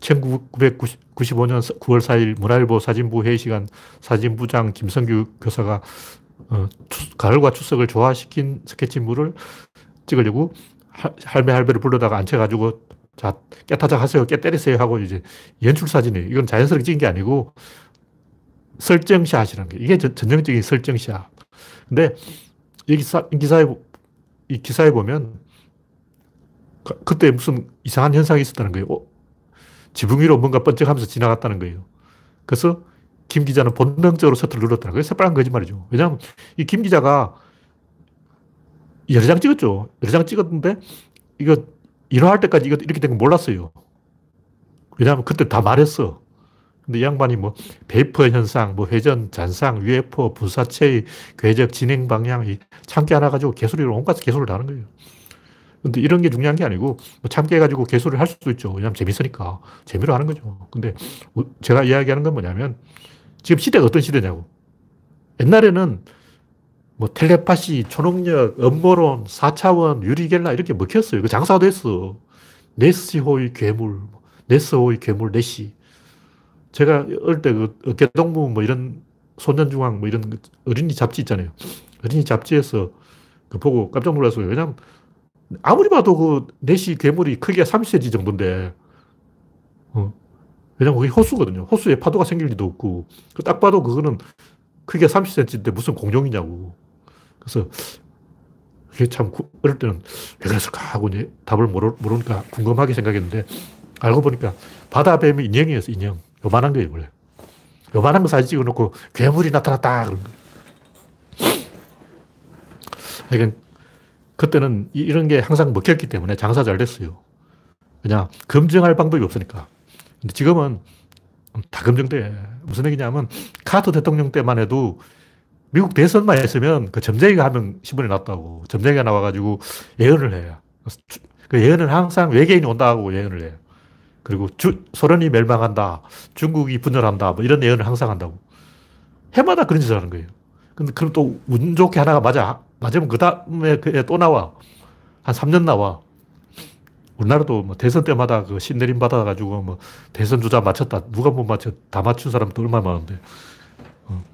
1995년 9월 4일 문화일보 사진부 회의 시간 사진부장 김성규 교사가 어, 추, 가을과 추석을 조화시킨 스케치물을 찍으려고 할매 할배를 불러다가 앉혀가지고 자, 깨타작 하세요, 깨 때리세요 하고 이제 연출 사진이에요. 이건 자연스럽게 찍은 게 아니고 설정샷이라는 게 이게 전형적인 설정샷. 근데 이 기사, 기사에, 이 기사에 보면 그 때 무슨 이상한 현상이 있었다는 거예요. 어? 지붕 위로 뭔가 번쩍하면서 지나갔다는 거예요. 그래서 김 기자는 본능적으로 셔터를 눌렀다는 거예요. 새빨간 거짓말이죠. 왜냐하면 이 김 기자가 여러 장 찍었죠. 여러 장 찍었는데 이거 일화할 때까지 이거 이렇게 된건 몰랐어요. 왜냐하면 그때 다 말했어. 근데 이 양반이 뭐 베이퍼 현상, 뭐 회전, 잔상, UFO, 분사체의 궤적, 진행 방향, 참깨 하나 가지고 개소리를 온갖 개소리를 하는 거예요. 근데 이런 게 중요한 게 아니고 뭐 참깨 가지고 개소리를 할 수도 있죠. 왜냐하면 재밌으니까. 재미로 하는 거죠. 근데 제가 이야기하는 건 뭐냐면 지금 시대가 어떤 시대냐고. 옛날에는 뭐 텔레파시, 초능력, 음모론, 4차원, 유리겔라 이렇게 먹혔어요. 그 장사도 했어. 네스호의 괴물, 네스호의 괴물, 네시. 제가 어릴 때 그 어깨동무 뭐 이런 소년중앙 뭐 이런 그 어린이 잡지 있잖아요. 어린이 잡지에서 그 보고 깜짝 놀랐어요. 왜냐면 아무리 봐도 그 내시 괴물이 크기가 30cm 정도인데, 어. 왜냐면 그게 호수거든요. 호수에 파도가 생길 리도 없고, 그딱 봐도 그거는 크기가 30cm인데 무슨 공룡이냐고. 그래서 그게 참 어릴 때는 왜 그랬을까 하고 이제 답을 모르, 모르니까 궁금하게 생각했는데, 알고 보니까 바다뱀이 인형이었어, 인형. 요만한 거예요, 원래. 요만한 거 사진 찍어 놓고 괴물이 나타났다. 그러니까 그때는 이런 게 항상 먹혔기 때문에 장사 잘 됐어요. 그냥 검증할 방법이 없으니까. 근데 지금은 다 검증돼. 무슨 얘기냐면 카터 대통령 때만 해도 미국 대선만 했으면 그 점쟁이가 하면 신문에 났다고. 점쟁이가 나와가지고 예언을 해요. 그 예언은 항상 외계인이 온다고 예언을 해요. 그리고 주, 소련이 멸망한다. 중국이 분열한다. 뭐 이런 예언을 항상 한다고. 해마다 그런 짓을 하는 거예요. 근데 그럼 또 운 좋게 하나가 맞아. 맞으면 그 다음에 또 나와. 한 3년 나와. 우리나라도 뭐 대선 때마다 그 신내림 받아가지고 뭐 대선 주자 맞췄다. 누가 못 맞춰. 다 맞춘 사람도 얼마나 많은데. 어.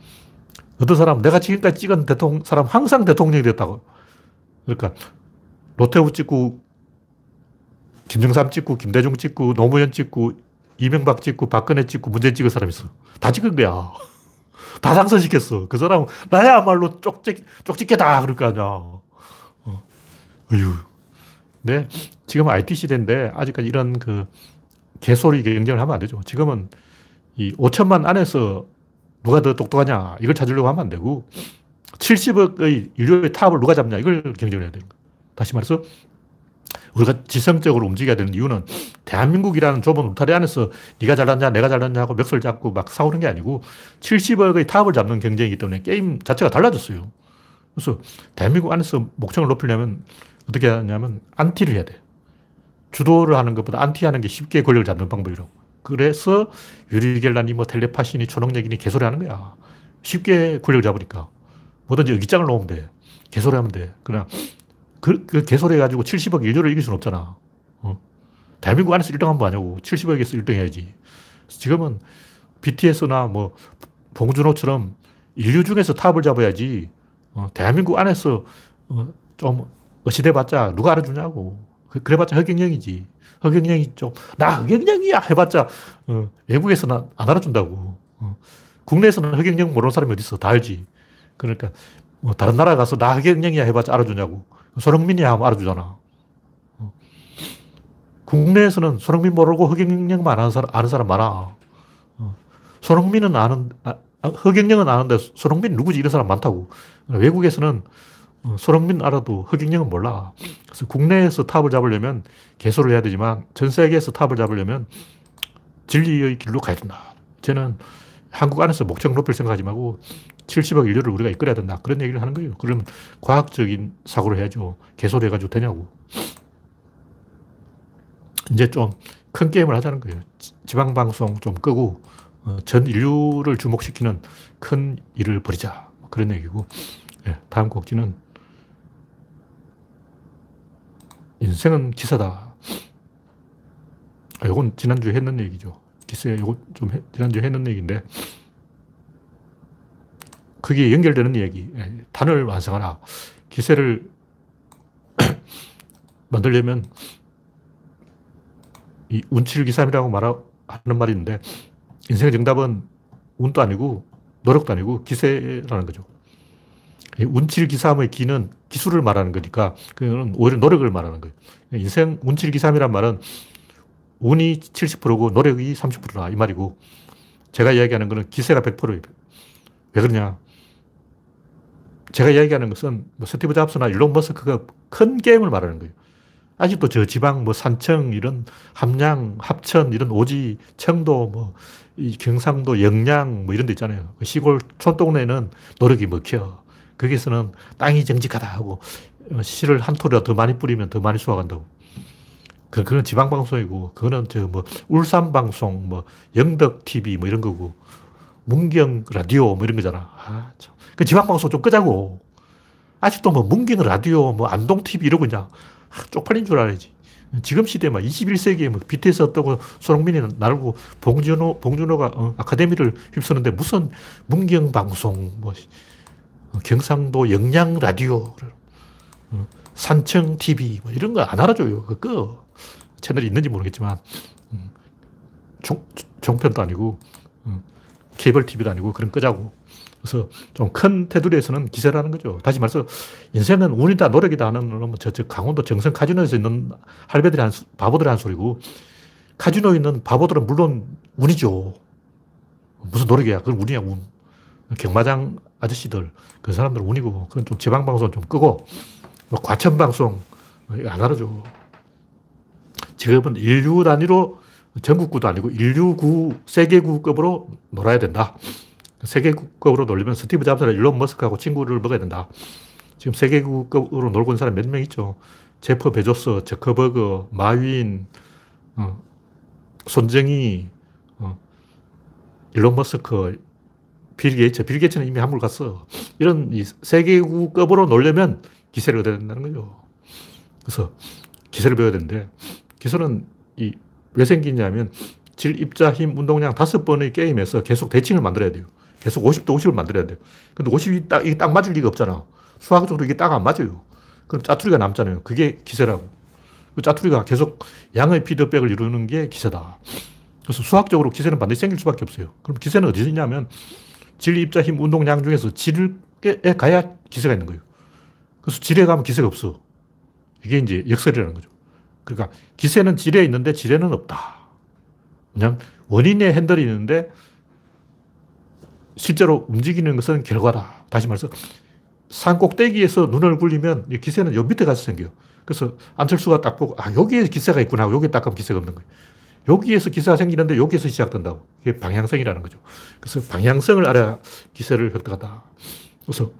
어떤 사람, 내가 지금까지 찍은 대통령, 사람 항상 대통령이 됐다고. 그러니까 노태우 찍고, 김정삼 찍고, 김대중 찍고, 노무현 찍고, 이명박 찍고, 박근혜 찍고, 문재인 찍은 사람 있어. 다 찍은 거야. [laughs] 다 당선시켰어. 그 사람은 나야말로 쪽찍, 쪽찍게다. 그럴 거 아니야. 어. 어휴. 네. 지금 IT 시대인데 아직까지 이런 그 개소리 경쟁을 하면 안 되죠. 지금은 이 5천만 안에서 누가 더 똑똑하냐 이걸 찾으려고 하면 안 되고 70억의 인류의 탑을 누가 잡냐 이걸 경쟁을 해야 되는 거예요. 다시 말해서 우리가 지성적으로 움직여야 되는 이유는 대한민국이라는 좁은 울타리 안에서 네가 잘났냐 내가 잘났냐 하고 멱살 잡고 막 싸우는 게 아니고 70억의 탑을 잡는 경쟁이기 때문에 게임 자체가 달라졌어요. 그래서 대한민국 안에서 목청을 높이려면 어떻게 하냐면 안티를 해야 돼. 주도를 하는 것보다 안티하는 게 쉽게 권력을 잡는 방법이라고. 그래서 유리결란이 뭐 텔레파시니 초능력이니 개소리 하는 거야. 쉽게 권력을 잡으니까. 뭐든지 의기장을 놓으면 돼. 개소리 하면 돼. 그냥 그, 그 개소리 해가지고 70억 인류를 이길 수는 없잖아. 어? 대한민국 안에서 1등 한번 아니고 70억에서 1등 해야지. 지금은 BTS나 뭐 봉준호처럼 인류 중에서 탑을 잡아야지. 어, 대한민국 안에서 어, 좀 어시대봤자 누가 알아주냐고. 그, 그래봤자 허경영이지. 허경영이 좀, 나 허경영이야! 해봤자, 어, 외국에서는 안 알아준다고. 어. 국내에서는 허경영 모르는 사람이 어딨어. 다 알지. 그러니까, 뭐 다른 나라 가서 나 허경영이야 해봤자 알아주냐고. 손흥민이야 하면 알아주잖아. 어. 국내에서는 손흥민 모르고 허경영만 아는 사람, 아는 사람 많아. 어. 손흥민은 아는, 아, 허경영은 아는데 손흥민 누구지 이런 사람 많다고. 외국에서는 어, 손흥민 알아도 허경영은 몰라. 그래서 국내에서 탑을 잡으려면 개소를 해야 되지만 전 세계에서 탑을 잡으려면 진리의 길로 가야 된다. 저는 한국 안에서 목적 높일 생각하지 말고 70억 인류를 우리가 이끌어야 된다. 그런 얘기를 하는 거예요. 그러면 과학적인 사고를 해야죠. 개소리 해가지고 되냐고. 이제 좀 큰 게임을 하자는 거예요. 지방방송 좀 끄고 어, 전 인류를 주목시키는 큰 일을 벌이자. 그런 얘기고. 예, 다음 곡지는 인생은 기사다. 아, 요건 지난주에 했는 얘기죠. 기세, 요거 좀 해, 지난주에 했는 얘기인데, 그게 연결되는 얘기. 예, 단을 완성하라. 기세를 [clears throat] 만들려면 이 운칠기삼이라고 말하는 말이 있는데, 인생의 정답은 운도 아니고, 노력도 아니고, 기세라는 거죠. 운칠기삼의 기는 기술을 말하는 거니까 그거는 오히려 노력을 말하는 거예요. 인생 운칠기삼이란 말은 운이 70%고 노력이 30%다 이 말이고 제가 이야기하는 거는 기세가 100%예요. 왜 그러냐? 제가 이야기하는 것은 뭐 스티브 잡스나 일론 머스크가 큰 게임을 말하는 거예요. 아직도 저 지방 뭐 산청 이런 함양, 합천 이런 오지, 청도 뭐 경상도 영양 뭐 이런 데 있잖아요. 그 시골 촌동네는 노력이 먹혀. 거기서는 땅이 정직하다 하고 씨를 한 톨이라도 더 많이 뿌리면 더 많이 수확한다고. 그, 그건 지방방송이고, 그거는 저 뭐, 울산방송, 뭐, 영덕TV 뭐 이런 거고, 문경 라디오 뭐 이런 거잖아. 아, 참. 그 지방방송 좀 끄자고. 아직도 뭐, 문경 라디오, 뭐, 안동TV 이러고 그냥 아, 쪽팔린 줄 알아야지. 지금 시대에 막 21세기에 뭐 BTS 어떠고 손흥민이 나르고 봉준호, 봉준호가 어, 아카데미를 휩쓰는데 무슨 문경 방송, 뭐, 어, 경상도 영양 라디오, 어, 산청 TV, 뭐 이런 거 안 알아줘요. 그 꺼. 채널이 있는지 모르겠지만, 음, 종, 종편도 아니고, 음, 케이블 TV도 아니고, 그런 끄자고. 그래서 좀 큰 테두리에서는 기세라는 거죠. 다시 말해서 인생은 운이다, 노력이다 하는 놈은 저, 저 강원도 정선 카지노에서 있는 할배들이 한, 바보들이 한 소리고, 카지노에 있는 바보들은 물론 운이죠. 무슨 노력이야. 그건 운이야, 운. 경마장 아저씨들, 그 사람들 운이고, 그건 좀 지방방송 좀 끄고, 뭐 과천방송, 안 알아줘. 지금은 인류 단위로 전국구도 아니고 인류구, 세계구급으로 놀아야 된다. 세계구급으로 놀려면 스티브 잡스나 일론 머스크하고 친구를 먹어야 된다. 지금 세계구급으로 놀고 있는 사람 몇 명 있죠. 제프 베조스, 저커버그, 마윈, 어, 손정희, 어, 일론 머스크, 빌 게이츠, 빌 게이츠는 이미 한물 갔어. 이런 세계국급으로 놀려면 기세를 얻어야 된다는 거죠. 그래서 기세를 배워야 되는데 기술은 이, 왜 생기냐면 질, 입자, 힘, 운동량 다섯 번의 게임에서 계속 대칭을 만들어야 돼요. 계속 50도 50을 만들어야 돼요. 근데 50이 딱, 이게 딱 맞을 리가 없잖아. 수학적으로 이게 딱 안 맞아요. 그럼 짜투리가 남잖아요. 그게 기세라고. 그 짜투리가 계속 양의 피드백을 이루는 게 기세다. 그래서 수학적으로 기세는 반드시 생길 수밖에 없어요. 그럼 기세는 어디서 있냐면 질, 입자, 힘, 운동량 중에서 질에 가야 기세가 있는 거예요. 그래서 질에 가면 기세가 없어. 이게 이제 역설이라는 거죠. 그러니까 기세는 질에 있는데 질에는 없다. 왜냐면 원인의 핸들이 있는데 실제로 움직이는 것은 결과다. 다시 말해서 산 꼭대기에서 눈을 굴리면 기세는 요 밑에 가서 생겨요. 그래서 안철수가 딱 보고, 아, 여기에 기세가 있구나. 여기에 딱 가면 기세가 없는 거예요. 여기에서 기세가 생기는데 여기에서 시작된다고. 이게 방향성이라는 거죠. 그래서 방향성을 알아야 기세를 획득하다. 그래서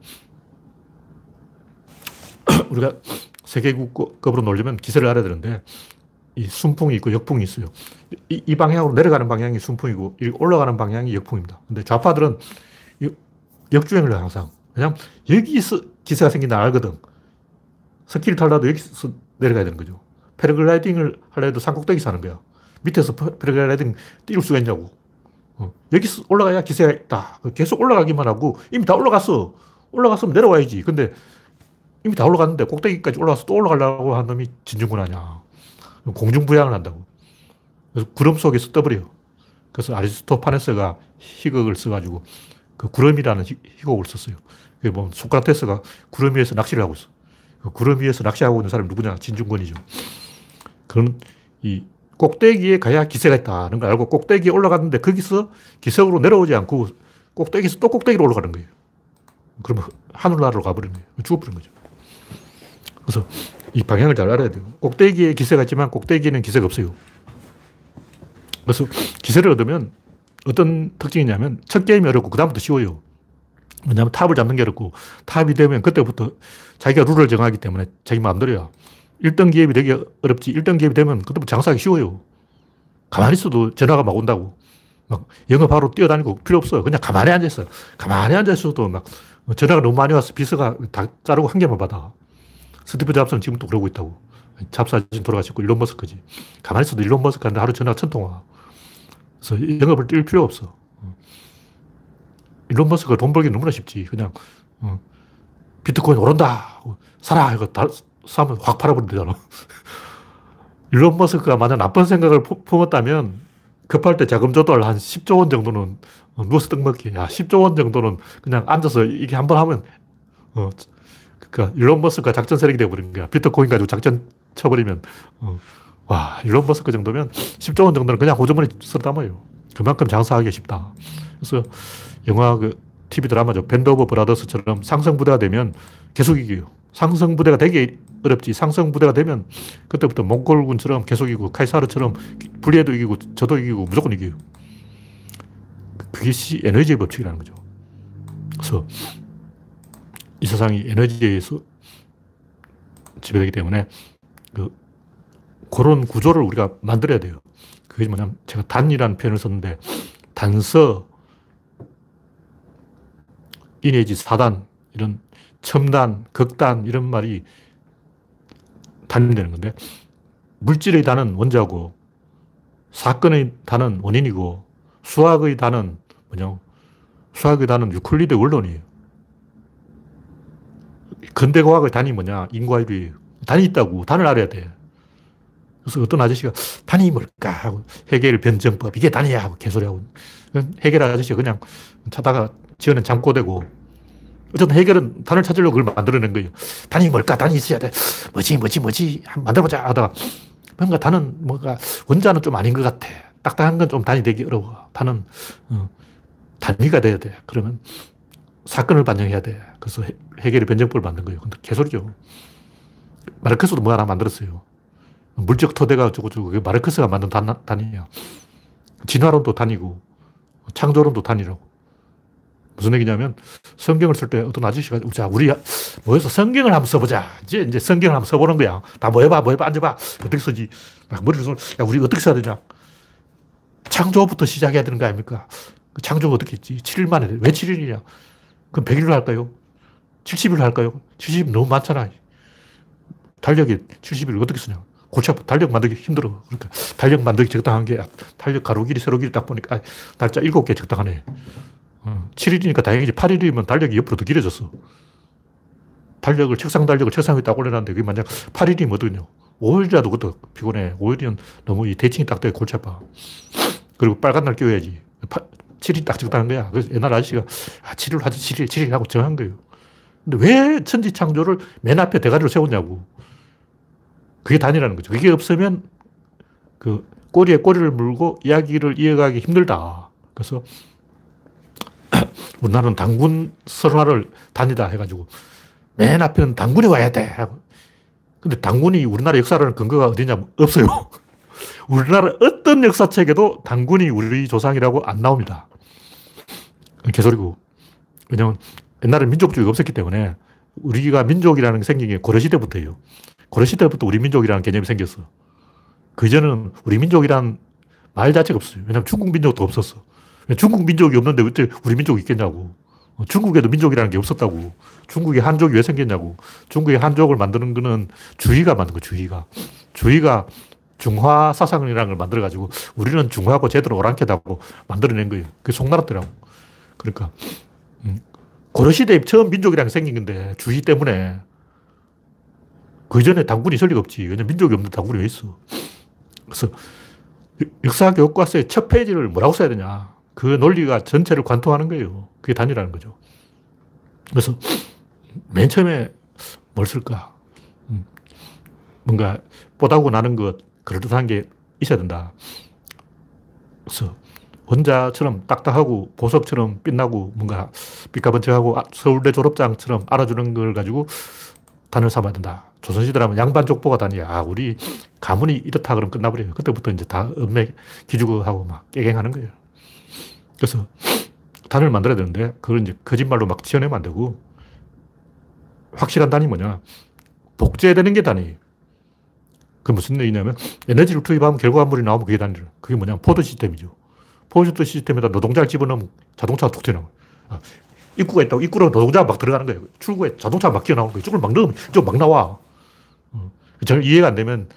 [clears throat] 우리가 세계국급으로 놀려면 기세를 알아야 되는데 이 순풍이 있고 역풍이 있어요. 이, 이 방향으로 내려가는 방향이 순풍이고 올라가는 방향이 역풍입니다. 근데 좌파들은 역주행을 해 항상. 왜냐면 여기서 기세가 생긴다 알거든. 스키를 탈라도 여기서 내려가야 되는 거죠. 패러글라이딩을 하려도 산꼭대기 사는 거야. 밑에서 패러글라이딩 띄울 수가 있냐고. 어. 여기서 올라가야 기세가 있다. 계속 올라가기만 하고 이미 다 올라갔어. 올라갔으면 내려와야지. 근데 이미 다 올라갔는데 꼭대기까지 올라가서 또 올라가려고 한 놈이 진중군 아니야. 공중부양을 한다고. 그래서 구름 속에서 떠버려요. 그래서 아리스토파네스가 희극을 써가지고 그 구름이라는 희곡을 썼어요. 그게 뭐 소크라테스가 구름 위에서 낚시를 하고 있어. 그 구름 위에서 낚시하고 있는 사람이 누구냐? 진중권이죠. 그런 이 꼭대기에 가야 기세가 있다는 걸 알고 꼭대기에 올라갔는데 거기서 기석으로 내려오지 않고 꼭대기에서 또 꼭대기로 올라가는 거예요. 그러면 하늘나라로 가버리는 거예요. 죽어버린 거죠. 그래서 이 방향을 잘 알아야 돼요. 꼭대기에 기세가 있지만 꼭대기에는 기세가 없어요. 그래서 기세를 얻으면 어떤 특징이냐면 첫 게임이 어렵고 그다음부터 쉬워요. 왜냐하면 top을 잡는 게 어렵고 top이 되면 그때부터 자기가 룰을 정하기 때문에 자기 마음대로야. 1등 기업이 되기 어렵지 1등 기업이 되면 그때부터 장사하기 쉬워요. 가만히 있어도 전화가 막 온다고. 막 영업하러 뛰어다니고 필요 없어요. 그냥 가만히 앉아있어. 가만히 앉아있어도 막 전화가 너무 많이 와서 비서가 다 자르고 한 개만 받아. 스티브 잡스는 지금도 그러고 있다고. 잡스는 돌아가셨고 일론 머스크지. 가만히 있어도 일론 머스크한테 하루 전화 천 통화. 그래서 영업을 뛸 필요 없어. 일론 머스크가 돈 벌기 너무나 쉽지. 그냥 어, 비트코인 오른다. 사라. 이거 다 사면 확 팔아버리면 되잖아. [laughs] 일론 머스크가 만약 나쁜 생각을 품었다면 급할 때 자금 조달 한 10조 원 정도는 어, 누워서 떡 먹기. 야, 10조 원 정도는 그냥 앉아서 이게 한 번 하면 어, 그러니까 일론 머스크가 작전 세력이 되어버린 거야. 비트코인 가지고 작전 쳐버리면 어, 와, 일론 머스크 정도면 10조 원 정도는 그냥 호주머니 쓸어 담아요. 그만큼 장사하기 쉽다. 그래서 영화 그 TV 드라마죠. 밴드 오브 브라더스처럼 상승부대가 되면 계속 이겨요. 상승부대가 되기 어렵지. 상승부대가 되면 그때부터 몽골군처럼 계속 이기고 카이사르처럼 불리해도 이기고 저도 이기고 무조건 이겨요. 그게 에너지의 법칙이라는 거죠. 그래서 이 세상이 에너지에서 지배되기 때문에 그 그런 구조를 우리가 만들어야 돼요. 그게 뭐냐면 제가 단이라는 표현을 썼는데 단서, 이내지 사단, 이런 첨단, 극단 이런 말이 단되는 건데 물질의 단은 원자고 사건의 단은 원인이고 수학의 단은 뭐냐 수학의 단은 유클리드 원론이에요. 근대 과학의 단이 뭐냐 인과율이 단이 있다고 단을 알아야 돼. 그래서 어떤 아저씨가 단이 뭘까 하고 해겔 변정법 이게 단이야 하고 개소리하고 해겔 아저씨가 그냥 찾다가 지어낸 잠꼬대고 어쨌든 해결은 단을 찾으려고 그걸 만들어낸 거예요. 단이 뭘까? 단이 있어야 돼. 뭐지, 뭐지, 뭐지? 만들어보자 하다가 뭔가 단은 뭔가 원자는 좀 아닌 것 같아. 딱딱한 건 좀 단이 되기 어려워. 단은 어, 단위가 돼야 돼. 그러면 사건을 반영해야 돼. 그래서 해결의 변정법을 만든 거예요. 근데 개소리죠. 마르크스도 뭐 하나 만들었어요. 물적 토대가 그게 마르크스가 만든 단, 단위예요. 진화론도 단위고 창조론도 단위라고. 무슨 얘기냐면 성경을 쓸 때 어떤 아저씨가 자 우리 모여서 성경을 한번 써보자. 이제 이제 성경을 한번 써보는 거야. 다 모여봐, 모여봐, 앉아봐. 어떻게 쓰지? 막 머리를 써. 야 우리 어떻게 써야 되냐? 창조부터 시작해야 되는 거 아닙니까? 그 창조가 어떻게 했지? 7일 만에 왜 7일이냐? 그럼 100일로 할까요? 70일 할까요? 70일 너무 많잖아. 달력에 70일 어떻게 쓰냐? 골치 아파. 달력 만들기 힘들어. 그러니까 달력 만들기 적당한 게 달력 가로 길이 세로 길이 딱 보니까 아, 날짜 7개 적당하네. 어, 7일이니까 다행이지. 8일이면 달력이 옆으로 더 길어졌어. 달력을, 책상 달력을 책상 위에 딱 올려놨는데 그게 만약 8일이면 어떠냐. 5일이라도 그것도 피곤해. 5일이면 너무 이 대칭이 딱 돼. 골치 아파. 그리고 빨간 날 끼워야지. 7일 딱 적당한 거야. 그래서 옛날 아저씨가 아, 7일 하지, 7일, 7일 하고 정한 거예요. 근데 왜 천지창조를 맨 앞에 대가리로 세웠냐고. 그게 단이라는 거죠. 그게 없으면 그 꼬리에 꼬리를 물고 이야기를 이어가기 힘들다. 그래서 [clears throat] 우리나라는 당군 설화를 단이다 해가지고 맨 앞에는 당군이 와야 돼. 근데 당군이 우리나라 역사라는 근거가 어디냐 없어요. [laughs] 우리나라 어떤 역사책에도 당군이 우리 조상이라고 안 나옵니다. 개소리고. 왜냐면 옛날에 민족주의가 없었기 때문에 우리가 민족이라는 게 생긴 게 고려시대부터예요. 고려시대부터 우리 민족이라는 개념이 생겼어. 그전에는 우리 민족이란 말 자체가 없어요. 왜냐면 중국 민족도 없었어. 중국 민족이 없는데 어째 우리 민족이 있겠냐고. 어, 중국에도 민족이라는 게 없었다고. 중국에 한족이 왜 생겼냐고. 중국에 한족을 만드는 거는 주의가 만든 거, 주의가. 주의가 중화 사상이라는 걸 만들어가지고 우리는 중화하고 제대로 오랑캐다고 만들어낸 거예요. 그게 송나라 때라고. 그러니까, 음, 고려시대에 처음 민족이라는 게 생긴 건데 주의 때문에 그 전에 당군이 있을 리가 없지. 왜냐면 민족이 없는 당군이 왜 있어. 그래서 역사 교과서의 첫 페이지를 뭐라고 써야 되냐. 그 논리가 전체를 관통하는 거예요. 그게 단위라는 거죠. 그래서 맨 처음에 뭘 쓸까? 음, 뭔가 뽀다고 나는 것, 그럴듯한 게 있어야 된다. 그래서 원자처럼 딱딱하고 보석처럼 빛나고 뭔가 삐까번쩍하고 아, 서울대 졸업장처럼 알아주는 걸 가지고 단을 삼아야 된다. 조선시대라면 양반 족보가 단이야. 아, 우리 가문이 이렇다 그러면 끝나버려요. 그때부터 이제 다 음맥 기죽어하고 막 깨갱하는 거예요. 그래서 단을 만들어야 되는데 그걸 이제 거짓말로 막 지어내면 안 되고 확실한 단이 뭐냐. 복제되는 게 단이에요. 그 무슨 얘기냐면 에너지를 투입하면 결과물이 나오면 그게 단위로. 그게 뭐냐 포드 시스템이죠. 포드 시스템에다 노동자를 집어넣으면 자동차가 툭 튀어나와요. 아, 입구가 있다고 입구로 노동자가 막 들어가는 거예요. 출구에 자동차가 막 끼어나오는 거예요. 이쪽을 막 넣으면 이쪽 막 나와. 저 이해가 안 되면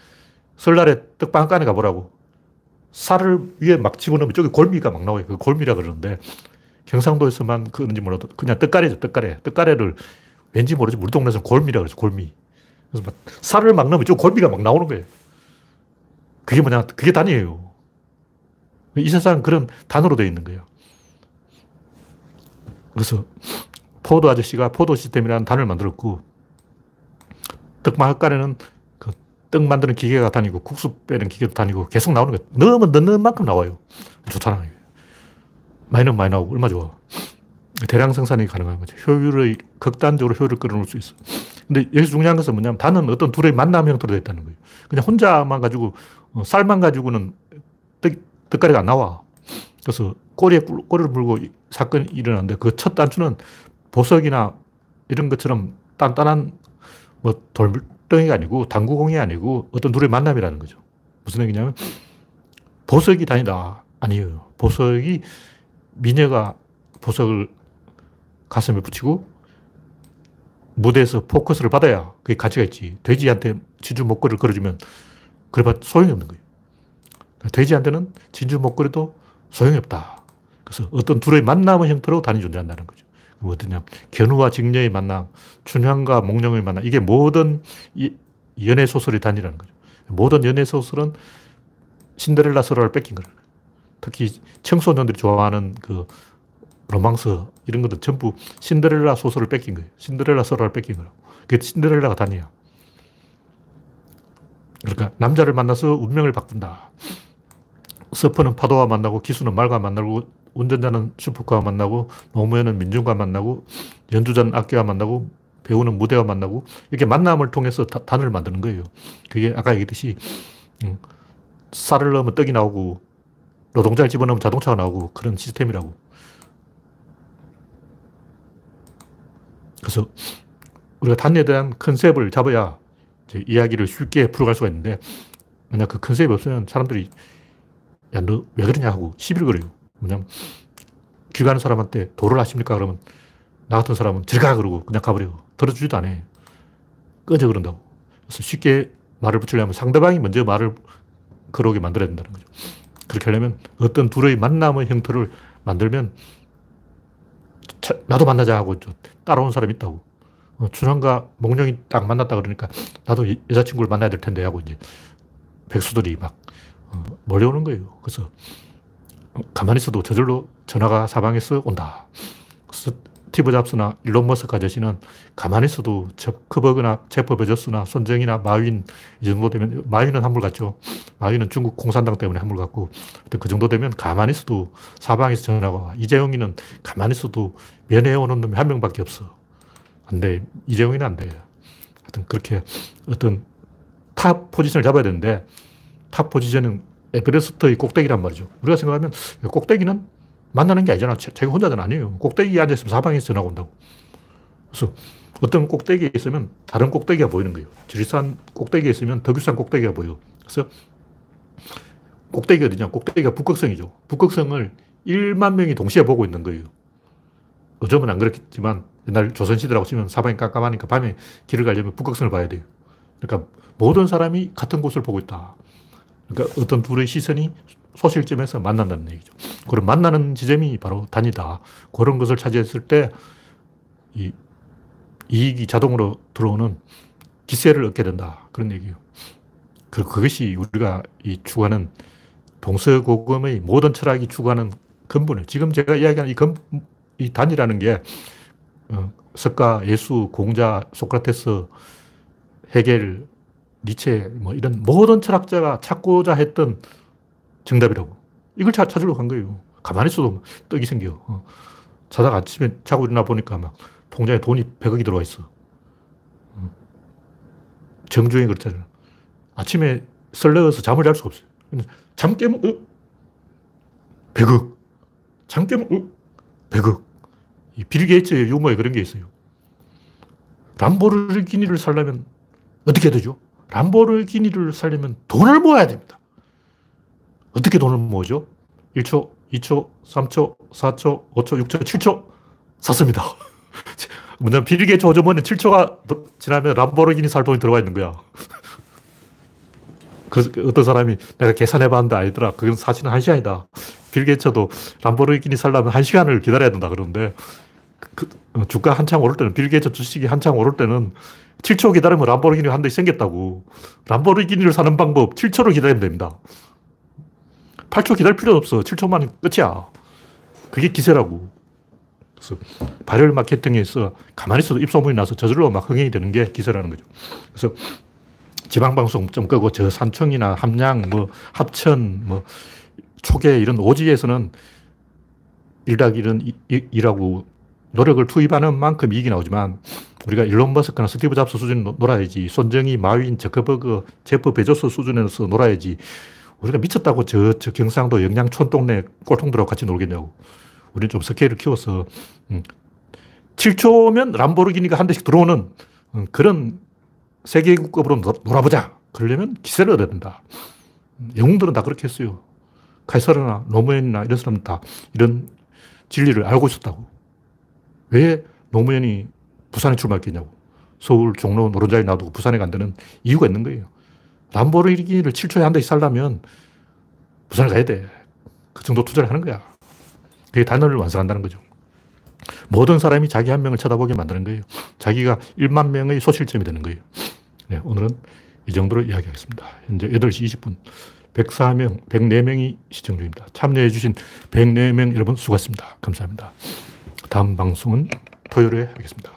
설날에 떡방간에 가보라고. 살을 위에 막 집어넣으면 저기 골미가 막 나와요. 그 골미라 그러는데 경상도에서만 그런지 몰라도 그냥 떡가래죠. 떡가래. 떡가래를 왠지 모르지 우리 동네에서 골미라 그러죠. 골미. 그래서 막 살을 막 넣으면 저 골미가 막 나오는 거예요. 그게 뭐냐. 그게 단이에요. 이 세상은 그런 단어로 되어 있는 거예요. 그래서 포도 아저씨가 포도 시스템이라는 단어를 만들었고 떡마을간에는 떡 만드는 기계가 다니고 국수 빼는 기계도 다니고 계속 나오는 거예요. 넣으면 넣는 만큼 나와요. 좋잖아요. 많이 넣으면 많이 나오고 얼마 좋아. 대량 생산이 가능한 거죠. 효율을, 극단적으로 효율을 끌어놓을 수 있어. 근데 여기서 중요한 것은 뭐냐면 단은 어떤 둘의 만남 형태로 있다는 거예요. 그냥 혼자만 가지고, 어, 쌀만 가지고는 떡, 떡가리가 안 나와. 그래서 꼬리에 꼬리를 물고 사건이 일어났는데 그 첫 단추는 보석이나 이런 것처럼 단단한 뭐 돌, 덩이가 아니고 당구공이 아니고 어떤 둘의 만남이라는 거죠. 무슨 얘기냐면 보석이 다니다. 아니에요. 보석이 미녀가 보석을 가슴에 붙이고 무대에서 포커스를 받아야 그게 가치가 있지. 돼지한테 진주 목걸이를 걸어주면 그래봐 소용이 없는 거예요. 돼지한테는 진주 목걸이도 소용이 없다. 그래서 어떤 둘의 만남의 형태로 단위 존재한다는 거죠. 어디냐. 견우와 직녀의 만남, 춘향과 몽룡의 만남. 이게 모든 연애 소설의 단위라는 거죠. 모든 연애 소설은 신데렐라 설화를 뺏긴 거예요. 특히 청소년들이 좋아하는 그 로망스 이런 것들 전부 신데렐라 소설을 뺏긴 거예요. 신데렐라 설화를 뺏긴 거예요. 그게 신데렐라가 단위야. 그러니까 남자를 만나서 운명을 바꾼다. 서퍼는 파도와 만나고 기수는 말과 만나고 운전자는 슈퍼카와 만나고 노무현은 민중과 만나고 연주자는 악기와 만나고 배우는 무대와 만나고 이렇게 만남을 통해서 단을 만드는 거예요. 그게 아까 얘기했듯이 음, 쌀을 넣으면 떡이 나오고 노동자를 집어넣으면 자동차가 나오고 그런 시스템이라고. 그래서 우리가 단에 대한 컨셉을 잡아야 이야기를 쉽게 풀어갈 수가 있는데 만약 그 컨셉이 없으면 사람들이 야, 너 왜 그러냐 하고 시비를 걸어요. 뭐냐면 길 가는 사람한테 도를 하십니까? 그러면 나 같은 사람은 들가 그러고 그냥 가버려. 들어주지도 않아. 꺼져 그런다고. 그래서 쉽게 말을 붙이려면 상대방이 먼저 말을 걸어오게 만들어야 된다는 거죠. 그렇게 하려면 어떤 둘의 만남의 형태를 만들면 나도 만나자 하고 따라온 사람이 있다고. 어, 준환과 몽룡이 딱 만났다 그러니까 나도 여자친구를 만나야 될 텐데 하고 이제 백수들이 막 어, 몰려오는 거예요. 그래서 가만히 있어도 저절로 전화가 사방에서 온다. 스티브 잡스나 일론 머스크 아저씨는 가만히 있어도 저커버그나 제프 베조스나 손정의나 마윈 이 정도 되면 마윈은 한물 갔죠. 마윈은 중국 공산당 때문에 한물 갔고 그 정도 되면 가만히 있어도 사방에서 전화가 와. 이재용이는 가만히 있어도 면회 오는 놈이 한 명밖에 없어. 안 돼. 이재용이는 안 돼. 하여튼 그렇게 어떤 top position을 잡아야 되는데 top position은 에베레스트의 꼭대기란 말이죠. 우리가 생각하면 꼭대기는 만나는 게 아니잖아. 자기 혼자는 아니에요. 꼭대기에 앉아있으면 사방에서 전화가 온다고. 그래서 어떤 꼭대기에 있으면 다른 꼭대기가 보이는 거예요. 지리산 꼭대기에 있으면 덕유산 꼭대기가 보여. 그래서 꼭대기가 어디냐? 꼭대기가 북극성이죠. 북극성을 1만 명이 동시에 보고 있는 거예요. 요즘은 안 그렇겠지만 옛날 조선시대라고 치면 사방이 깜깜하니까 밤에 길을 가려면 북극성을 봐야 돼요. 그러니까 모든 사람이 같은 곳을 보고 있다. 그러니까 어떤 둘의 시선이 소실점에서 만난다는 얘기죠. 그럼 만나는 지점이 바로 단이다. 그런 것을 차지했을 때, 이, 이익이 자동으로 들어오는 기세를 얻게 된다. 그런 얘기예요. 그, 그것이 우리가 이 추구하는 동서고금의 모든 철학이 추구하는 근본이에요. 지금 제가 이야기하는 이 근, 이 단이라는 게, 어, 석가, 예수, 공자, 소크라테스, 헤겔, 니체, 뭐 이런 모든 철학자가 찾고자 했던 정답이라고. 이걸 찾, 찾으려고 한 거예요. 가만히 있어도 떡이 생겨. 어. 자다가 아침에 자고 일어나 보니까 막 통장에 돈이 100억이 들어와 있어. 어. 정주행 그렇잖아요. 아침에 설레어서 잠을 잘 수가 없어요. 잠 깨면, 어? 100억. 잠 깨면, 어? 100억. 이 빌 게이츠의 유머에 그런 게 있어요. 람보르기니를 살려면 어떻게 해야 되죠? 람보르기니를 살려면 돈을 모아야 됩니다. 어떻게 돈을 모으죠? 1초, 2초, 3초, 4초, 5초, 6초, 7초 샀습니다. [laughs] 뭐냐, 빌게이츠 호주머니 7초가 지나면 람보르기니 살 돈이 들어가 있는 거야. [laughs] 그 어떤 사람이 내가 계산해 봤는데 아니더라. 그건 사실은 한 시간이다. 빌게이츠도 람보르기니 살려면 한 시간을 기다려야 된다 그러는데 그, 어, 주가 한창 오를 때는 빌게이츠 주식이 한창 오를 때는 7초 기다리면 람보르기니가 한 대씩 생겼다고. 람보르기니를 사는 방법 7초를 기다리면 됩니다. 8초 기다릴 필요 없어. 7초만 끝이야. 그게 기세라고. 그래서 발열 마케팅에서 가만히 있어도 입소문이 나서 저절로 막 흥행이 되는 게 기세라는 거죠. 그래서 지방방송 좀 끄고 저 산청이나 함양, 뭐 합천, 뭐 초계 이런 오지에서는 일닭 일은 일하고 노력을 투입하는 만큼 이익이 나오지만 우리가 일론 머스크나 스티브 잡스 수준 놀아야지 손정의, 마윈, 저커버그, 제프 베조스 수준에서 놀아야지 우리가 미쳤다고 저, 저 경상도 영양촌 동네 꼴통들하고 같이 놀겠냐고. 우리는 좀 스케일을 키워서, 음, 7초면 람보르기니가 한 대씩 들어오는 음, 그런 세계구급으로 놀아보자. 그러려면 기세를 얻어야 된다. 음, 영웅들은 다 그렇게 했어요. 카이사르나 노무현이나 이런 사람은 다 이런 진리를 알고 있었다고. 왜 노무현이 부산에 출마했겠냐고. 서울 종로 노른자에 놔두고 부산에 간다는 이유가 있는 거예요. 람보르기니를 7초에 한 대씩 살려면 부산을 가야 돼. 그 정도 투자를 하는 거야. 그게 단어를 완성한다는 거죠. 모든 사람이 자기 한 명을 쳐다보게 만드는 거예요. 자기가 1만 명의 소실점이 되는 거예요. 네, 오늘은 이 정도로 이야기하겠습니다. 현재 8시 20분. 104명, 104명이 시청 중입니다. 참여해주신 104명 여러분 수고하셨습니다. 감사합니다. 다음 방송은 토요일에 하겠습니다.